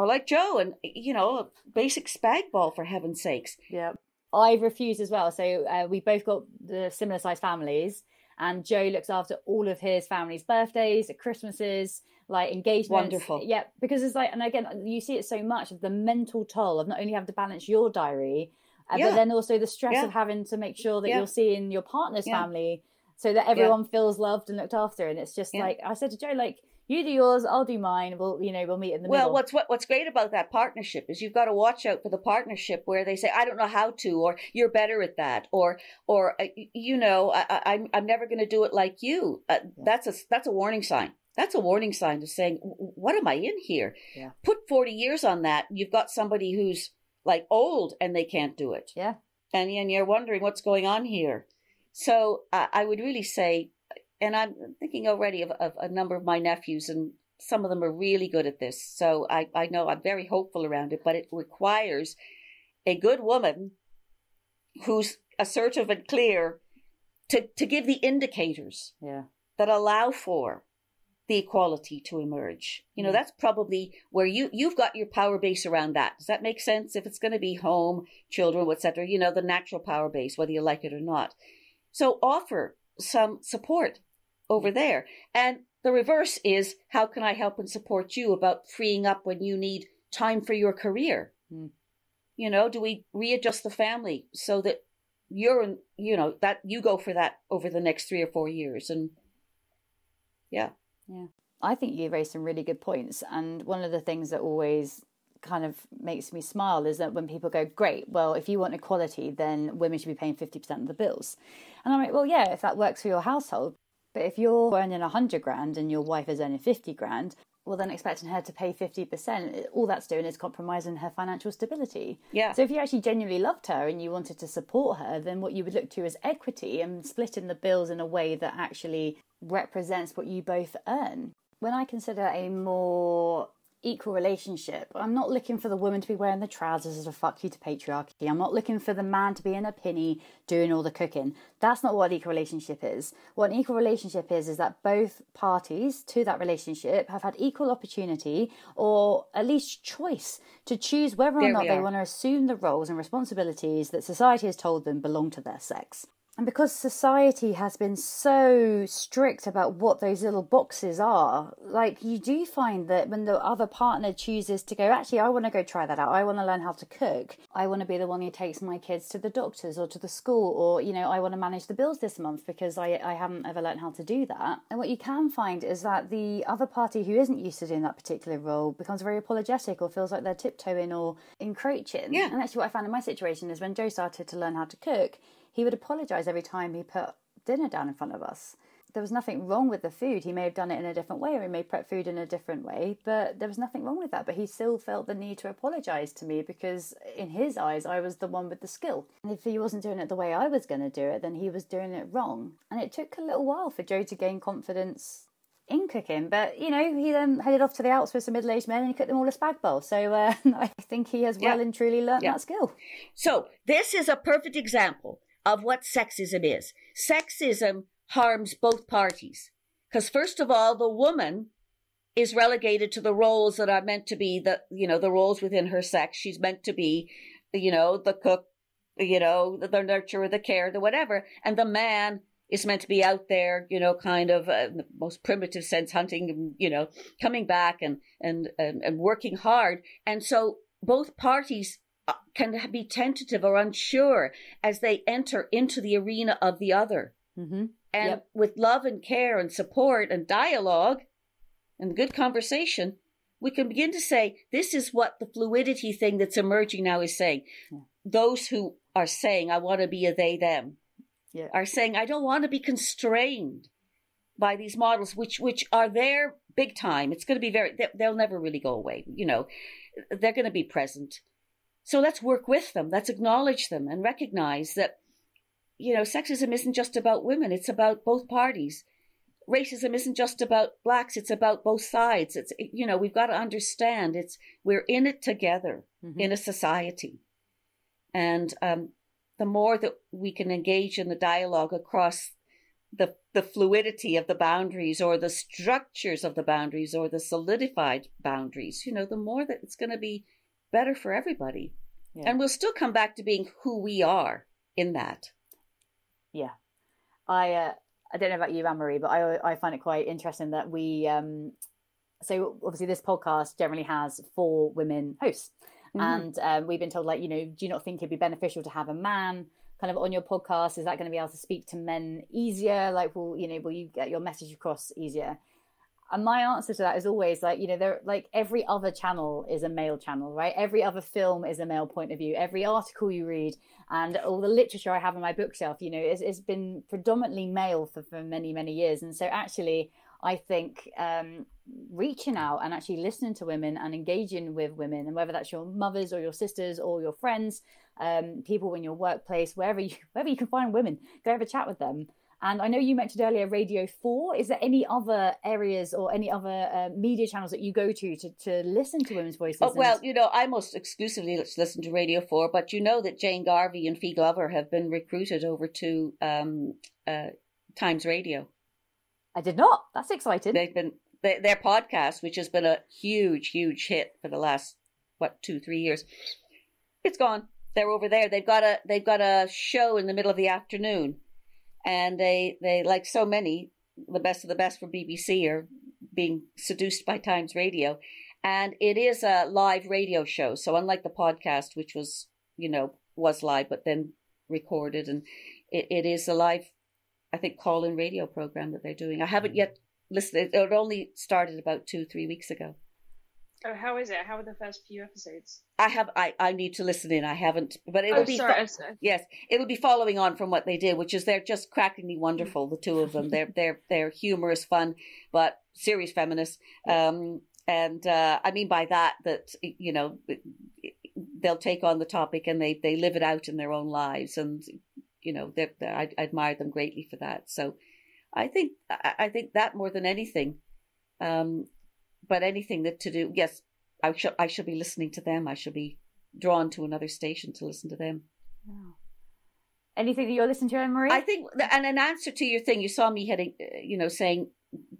are like joe and you know a basic spag ball for heaven's sakes Yeah. I've refused as well. So uh, we both got the similar sized families, and Joe looks after all of his family's birthdays, Christmases, like engagements. Wonderful. Yeah, because it's like, and again, you see it so much of the mental toll of not only having to balance your diary, uh, Yeah. but then also the stress Yeah. of having to make sure that Yeah. you're seeing your partner's family so that everyone feels loved and looked after. And it's just like, I said to Joe, like, you do yours, I'll do mine. We'll, you know, we'll meet in the well middle. Well, what's what, what's great about that partnership is you've got to watch out for the partnership where they say i don't know how to or you're better at that or or uh, you know I, I, i'm i'm never going to do it like you uh, that's a that's a warning sign that's a warning sign to saying what am i in here Yeah. put 40 years on that you've got somebody who's like old and they can't do it yeah. and, and you're wondering what's going on here. So uh, I would really say, and I'm thinking already of, of a number of my nephews, and some of them are really good at this. So I, I know I'm very hopeful around it, but it requires a good woman who's assertive and clear to, to give the indicators Yeah. that allow for the equality to emerge. You know, Mm. that's probably where you you've got your power base around that. Does that make sense? If it's going to be home, children, etc., you know, the natural power base, whether you like it or not. So offer some support over there. And the reverse is how can I help and support you about freeing up when you need time for your career? Mm. You know, do we readjust the family so that you're in, you know, that you go for that over the next three or four years and yeah. Yeah. I think you raised some really good points. And one of the things that always kind of makes me smile is that when people go, Great, well, if you want equality, then women should be paying 50% of the bills. And I'm like, Well, yeah, if that works for your household. But if you're earning 100 grand and your wife is earning 50 grand, well, then expecting her to pay 50%, all that's doing is compromising her financial stability. Yeah. So if you actually genuinely loved her and you wanted to support her, then what you would look to is equity and splitting the bills in a way that actually represents what you both earn. When I consider a more equal relationship. I'm not looking for the woman to be wearing the trousers as a fuck you to patriarchy. I'm not looking for the man to be in a pinny doing all the cooking. That's not what an equal relationship is. What an equal relationship is is that both parties to that relationship have had equal opportunity or at least choice to choose whether or There not they want to assume the roles and responsibilities that society has told them belong to their sex. And because society has been so strict about what those little boxes are, like you do find that when the other partner chooses to go, actually, I want to go try that out. I want to learn how to cook. I want to be the one who takes my kids to the doctors or to the school, or, you know, I want to manage the bills this month because I, I haven't ever learned how to do that. And what you can find is that the other party who isn't used to doing that particular role becomes very apologetic or feels like they're tiptoeing or encroaching. Yeah. And actually, what I found in my situation is when Joe started to learn how to cook, he would apologize every time he put dinner down in front of us. There was nothing wrong with the food. He may have done it in a different way or he may prep food in a different way, but there was nothing wrong with that. But he still felt the need to apologize to me because, in his eyes, I was the one with the skill. And if he wasn't doing it the way I was going to do it, then he was doing it wrong. And it took a little while for Joe to gain confidence in cooking. But you know, he then headed off to the Alps with some middle-aged men and he cooked them all a spag bowl. So uh, I think he has well and truly learnt Yeah. that skill. So this is a perfect example of what sexism is. Sexism harms both parties. Because first of all, the woman is relegated to the roles that are meant to be the, you know, the roles within her sex. She's meant to be, you know, the cook, you know, the, the nurturer, the care, the whatever. And the man is meant to be out there, you know, kind of uh, in the most primitive sense, hunting, you know, coming back and, and, and, and working hard. And so both parties can be tentative or unsure as they enter into the arena of the other. Mm-hmm. And Yep. with love and care and support and dialogue and good conversation, we can begin to say, this is what the fluidity thing that's emerging now is saying. Yeah. Those who are saying, I want to be a they, them, Yeah. are saying, I don't want to be constrained by these models, which, which are there big time. It's going to be very, they- they'll never really go away. You know, they're going to be present. So let's work with them. Let's acknowledge them and recognize that, you know, sexism isn't just about women. It's about both parties. Racism isn't just about blacks. It's about both sides. It's, you know, we've got to understand it's, we're in it together Mhm. in a society. And, um, the more that we can engage in the dialogue across the, the fluidity of the boundaries or the structures of the boundaries or the solidified boundaries, you know, the more that it's going to be better for everybody. Yeah. And we'll still come back to being who we are in that. Yeah, I uh, I don't know about you, Anne Marie, but I I find it quite interesting that we um so obviously this podcast generally has four women hosts, Mhm. and um, we've been told like you know do you not think it'd be beneficial to have a man kind of on your podcast? Is that going to be able to speak to men easier? Like, will you know will you get your message across easier? And my answer to that is always like, you know, there like every other channel is a male channel, right? Every other film is a male point of view. Every article you read and all the literature I have on my bookshelf, you know, it's, it's been predominantly male for, for many, many years. And so actually, I think um, reaching out and actually listening to women and engaging with women, and whether that's your mothers or your sisters or your friends, um, people in your workplace, wherever you, wherever you can find women, go have a chat with them. And I know you mentioned earlier Radio 4. Is there any other areas or any other uh, media channels that you go to to, to listen to women's voices? Oh, well, and- you know, I most exclusively listen to Radio 4, but you know that Jane Garvey and Fi Glover have been recruited over to um, uh, Times Radio. I did not. That's exciting. They've been, their, their podcast, which has been a huge, huge hit for the last, what, two, three years, it's gone. They're over there. They've got a, they've got a show in the middle of the afternoon. And they, they, like so many, the best of the best from BBC are being seduced by Times Radio. And it is a live radio show. So unlike the podcast, which was, you know, was live, but then recorded and it, it is a live, I think, call in radio program that they're doing. I haven't mm-hmm. yet listened. It only started about two, three weeks ago. Oh, how is it? How are the first few episodes? I have, I, I need to listen in. I haven't, but it'll oh, be, sorry. fo- sorry. yes, it'll be following on from what they did, which is they're just crackingly wonderful. The two of them, they're, they're, they're humorous, fun, but serious feminists. Um, and uh, I mean by that that you know they'll take on the topic and they they live it out in their own lives, and you know they I, I admire them greatly for that. So I think I think that more than anything, um, but anything that to do yes, I shall I shall be listening to them. I shall be drawn to another station to listen to them. Wow. Anything that you're listening to, Anne Marie? I think, and an answer to your thing, you saw me heading, uh, you know, saying,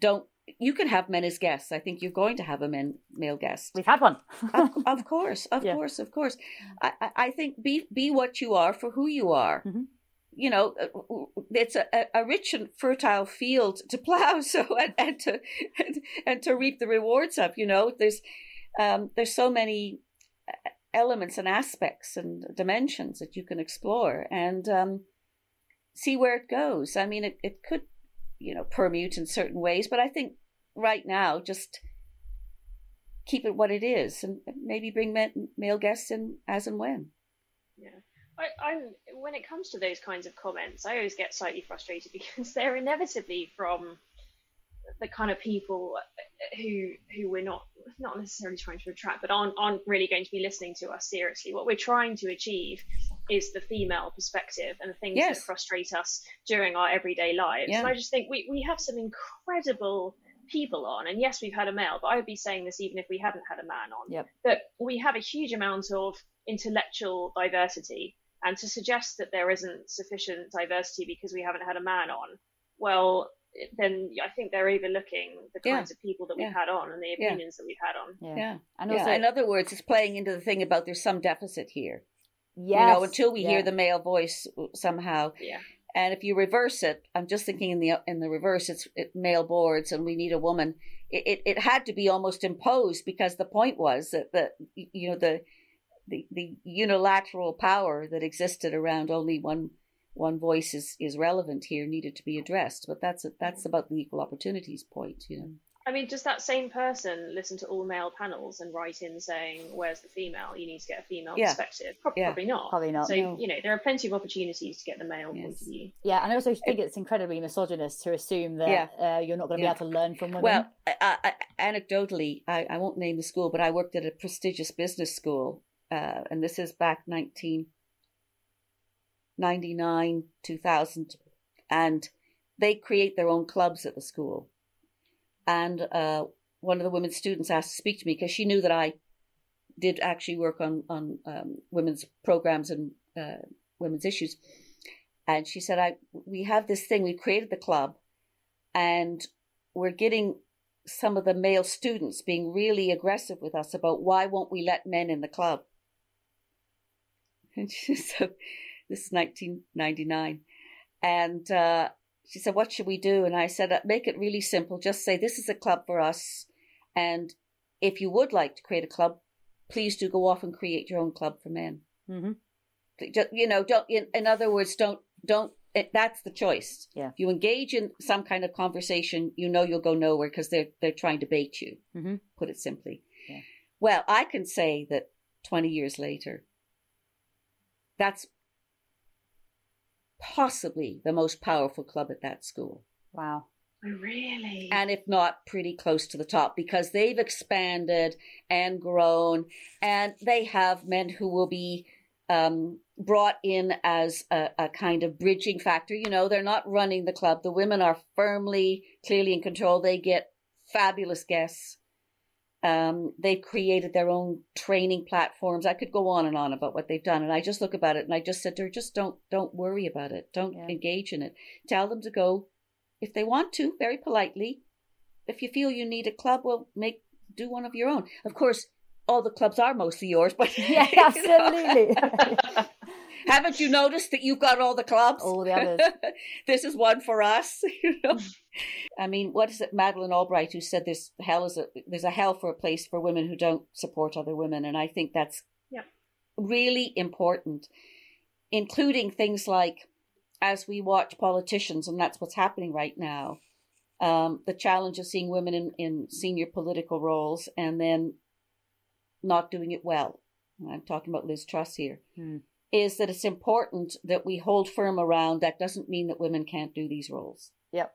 don't you can have men as guests. I think you're going to have a men, male guest. We've had one. of, of, course, of yeah. course, of course. I, I think be be what you are for who you are. Mm-hmm. You know, uh, it's a, a rich and fertile field to plow, so and, and to and, and, to reap the rewards of. You know, there's um, there's so many uh, elements and aspects and dimensions that you can explore and um, see where it goes. I mean, it, it could you know, permute in certain ways. But I think right now, just keep it what it is, and maybe bring male guests in as and when. Yeah. I, am when it comes to those kinds of comments, I always get slightly frustrated because they're inevitably from the kind of people uh, who who we're not not necessarily trying to attract, but aren't aren't really going to be listening to us seriously. What we're trying to achieve is the female perspective and the things yes. that frustrate us during our everyday lives. Yeah. And I just think we, we have some incredible people on. And yes, we've had a male, but I would be saying this even if we hadn't had a man on. Yep. That we have a huge amount of intellectual diversity. And to suggest that there isn't sufficient diversity because we haven't had a man on, well, then I think they're overlooking the kinds yeah. of people that we've yeah. had on and the opinions yeah. that we've had on. Yeah. And also, in other words, it's playing into the thing about there's some deficit here. Yes. You know, until we hear the male voice somehow. Yeah. And if you reverse it, I'm just thinking in the in the reverse, it's it, male boards, and we need a woman. It, it, it had to be almost imposed because the point was that the you know the the the unilateral power that existed around only one one voice is is relevant here needed to be addressed. But that's that's about the equal opportunities point, you know. I mean, does that same person listen to all male panels and write in saying, "Where's the female? You need to get a female yeah. perspective." Probably, yeah. probably not. Probably not. So no. you know, there are plenty of opportunities to get the male yes. point of view. Yeah, and I also think it's incredibly misogynist to assume that yeah. uh, you're not going to be able to learn from women. Well, I, I, anecdotally, I, I, won't name the school, but I worked at a prestigious business school, uh, and this is back 1999, 2000, and they create their own clubs at the school and uh, one of the women students asked to speak to me because she knew that I did actually work on on um, women's programs and uh, women's issues. And she said, "I we have this thing. We created the club, and we're getting some of the male students being really aggressive with us about why won't we let men in the club." And she said, "This is 1999," and uh, she said, What should we do? And I said, uh, Make it really simple. Just say, This is a club for us. And if you would like to create a club, please do go off and create your own club for men. Mm-hmm. Just, you know, don't, in, in other words, don't, don't, it, that's the choice. Yeah. If you engage in some kind of conversation, you know you'll go nowhere because they're, they're trying to bait you, mm-hmm. put it simply. Yeah. Well, I can say that 20 years later, that's possibly the most powerful club at that school. Wow. Really? And if not, pretty close to the top because they've expanded and grown, and they have men who will be um, brought in as a, a, kind of bridging factor. You know, they're not running the club. The women are firmly, clearly in control. They get fabulous guests. Um, they've created their own training platforms. I could go on and on about what they've done, and I just look about it and I just said to her, just don't don't worry about it. Don't yeah. engage in it. Tell them to go if they want to, very politely. If you feel you need a club, well, make do one of your own. Of course, all the clubs are mostly yours, but yeah, absolutely. Haven't you noticed that you've got all the clubs? All the others. this is one for us. You know. I mean, what is it, Madeleine Albright, who said there's hell is a there's a hell for a place for women who don't support other women, and I think that's yeah. really important, including things like as we watch politicians, and that's what's happening right now. Um, the challenge of seeing women in, in senior political roles and then not doing it well. I'm talking about Liz Truss here. Hmm is that it's important that we hold firm around that doesn't mean that women can't do these roles. Yep.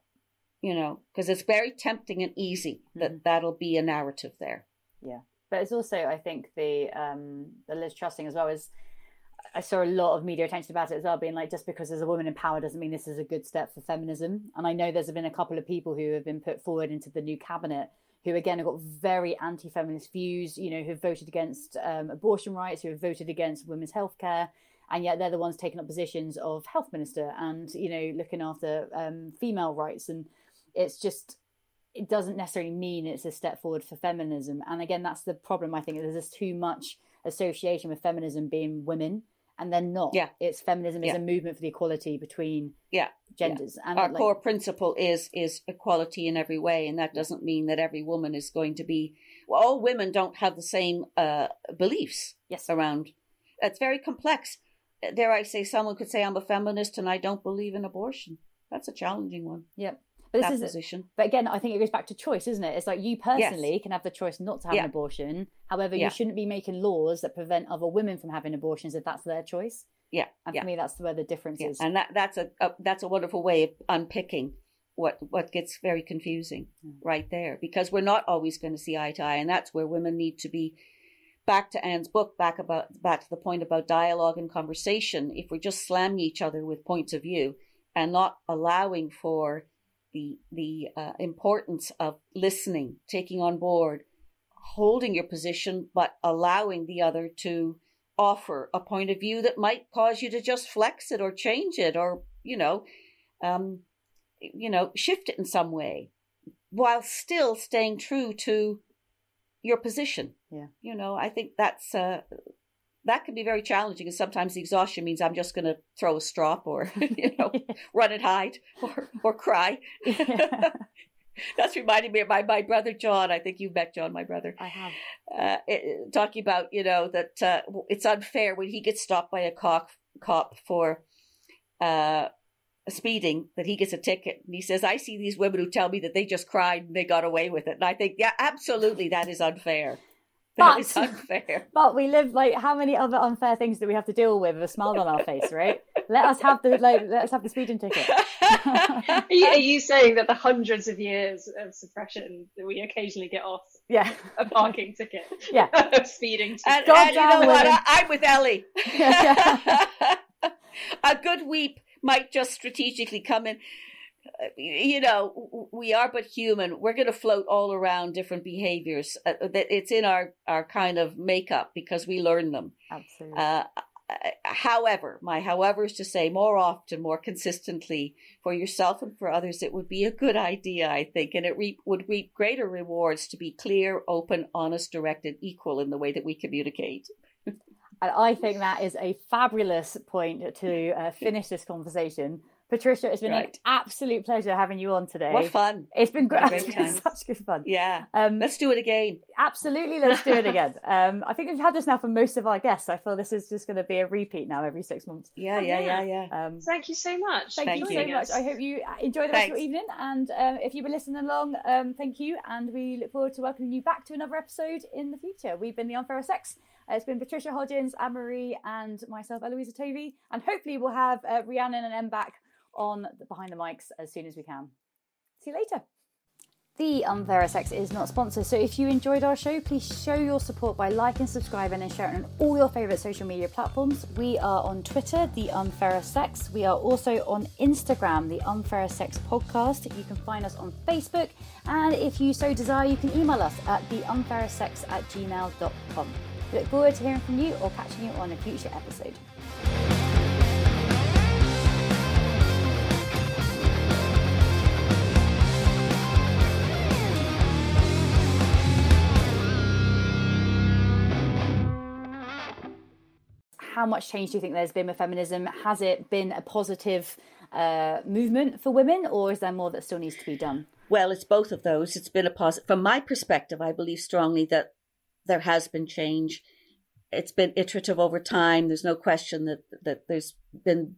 you know, because it's very tempting and easy that Mhm. that'll be a narrative there. Yeah. But it's also, I think, the um, the Liz Trussing as well is. I saw a lot of media attention about it as well, being like, just because there's a woman in power doesn't mean this is a good step for feminism. And I know there's been a couple of people who have been put forward into the new cabinet who, again, have got very anti-feminist views. You know, who've voted against um, abortion rights, who have voted against women's health care, and yet they're the ones taking up positions of health minister and you know looking after um, female rights. And it's just it doesn't necessarily mean it's a step forward for feminism. And again, that's the problem. I think there's just too much association with feminism being women, and then not. Yeah. it's feminism is Yeah. a movement for the equality between Yeah, genders. And Our like, core principle is is equality in every way, and that doesn't mean that every woman is going to be. Well, all women don't have the same uh, beliefs yes, around. It's very complex. Dare I say, someone could say I'm a feminist and I don't believe in abortion. That's a challenging one. yeah. But this is position. But again, I think it goes back to choice, isn't it? It's like you personally can have the choice not to have Yeah. an abortion. However, Yeah. you shouldn't be making laws that prevent other women from having abortions if that's their choice. Yeah, And yeah. for me, that's where the difference is. and that that's a, a that's a wonderful way of unpicking what what gets very confusing Mm. right there because we're not always going to see eye to eye, and that's where women need to be. Back to Anne's book, back about back to the point about dialogue and conversation. If we're just slamming each other with points of view and not allowing for the the uh, importance of listening, taking on board, holding your position, but allowing the other to offer a point of view that might cause you to just flex it or change it or you know um you know shift it in some way while still staying true to your position Yeah. you know i think that's uh that can be very challenging and sometimes the exhaustion means i'm just going to throw a strop or you know run and hide or or cry. That's reminding me of my, my brother john. I think you've met john my brother. I have. uh, it, talking about you know that uh, it's unfair when he gets stopped by a cop cop for uh, speeding that he gets a ticket. And he says i see these women who tell me that they just cried and they got away with it. And i think yeah absolutely that is unfair But- is unfair But we live like how many other unfair things do we have to deal with with a smile on our face, right? Let us have the like let us have the speeding ticket. Are you, are you saying that the hundreds of years of suppression that we occasionally get off Yeah. a parking ticket, Yeah. a speeding ticket? and, God and you know damn what. I, i'm with Ely a good weep might just strategically come in. Uh, You know, we are but human. We're going to float all around different behaviors. Uh, that it's in our our kind of makeup because we learn them. Absolutely. Uh, uh, however, my however is to say more often, more consistently for yourself and for others, it would be a good idea, I think, and it reap, would reap greater rewards to be clear, open, honest, direct, and equal in the way that we communicate. And I think that is a fabulous point to uh, finish this conversation. Patricia, it's been Right. an absolute pleasure having you on today. What fun! It's been great. What a great time. such good fun. Yeah, Um, let's do it again. absolutely, let's do it again. Um, I think we've had this now for most of our guests. I feel this is just going to be a repeat now every six months. Yeah, Oh, yeah, yeah. yeah, yeah. Um, Thank you so much. Thank, Thank you you. so much. I hope you enjoy the rest of your evening. And um, if you've been listening along, um, thank you. And we look forward to welcoming you back to another episode in the future. We've been The Unfairer Sex. Uh, it's been Patricia Hodgins, Anne Marie, and myself, Eloisa Tovey. And hopefully, we'll have uh, Rhiannon and Em back on the, behind the mics as soon as we can. See you later. The Unfairer Sex is not sponsored, so if you enjoyed our show, please show your support by liking, subscribing, and sharing on all your favourite social media platforms. We are on Twitter, The Unfairer Sex. We are also on Instagram, The Unfairer Sex Podcast. You can find us on Facebook, and if you so desire, you can email us at theunfairsex at gmail.com. We look forward to hearing from you or catching you on a future episode. How much change do you think there's been with feminism? Has it been a positive uh, movement for women, or is there more that still needs to be done? Well, it's both of those. It's been a positive. From my perspective, I believe strongly that there has been change. It's been iterative over time. There's no question that that there's been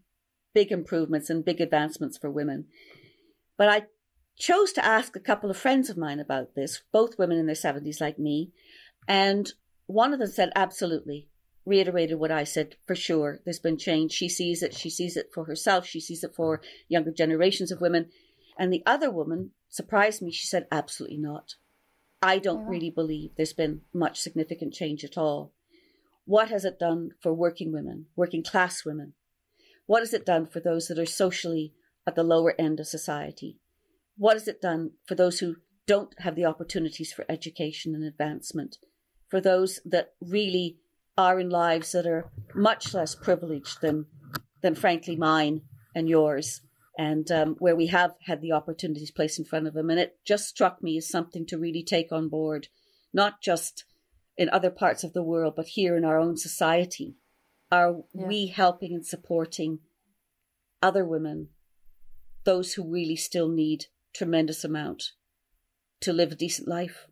big improvements and big advancements for women. But I chose to ask a couple of friends of mine about this, both women in their 70s like me, and one of them said absolutely reiterated what I said for sure. There's been change. She sees it. She sees it for herself. She sees it for younger generations of women. And the other woman surprised me. She said, absolutely not. I don't yeah. really believe there's been much significant change at all. What has it done for working women, working class women? What has it done for those that are socially at the lower end of society? What has it done for those who don't have the opportunities for education and advancement? For those that really are in lives that are much less privileged than, than frankly mine and yours, and um, where we have had the opportunities placed in front of them. And it just struck me as something to really take on board, not just in other parts of the world, but here in our own society. Are yeah. we helping and supporting other women, those who really still need tremendous amount to live a decent life?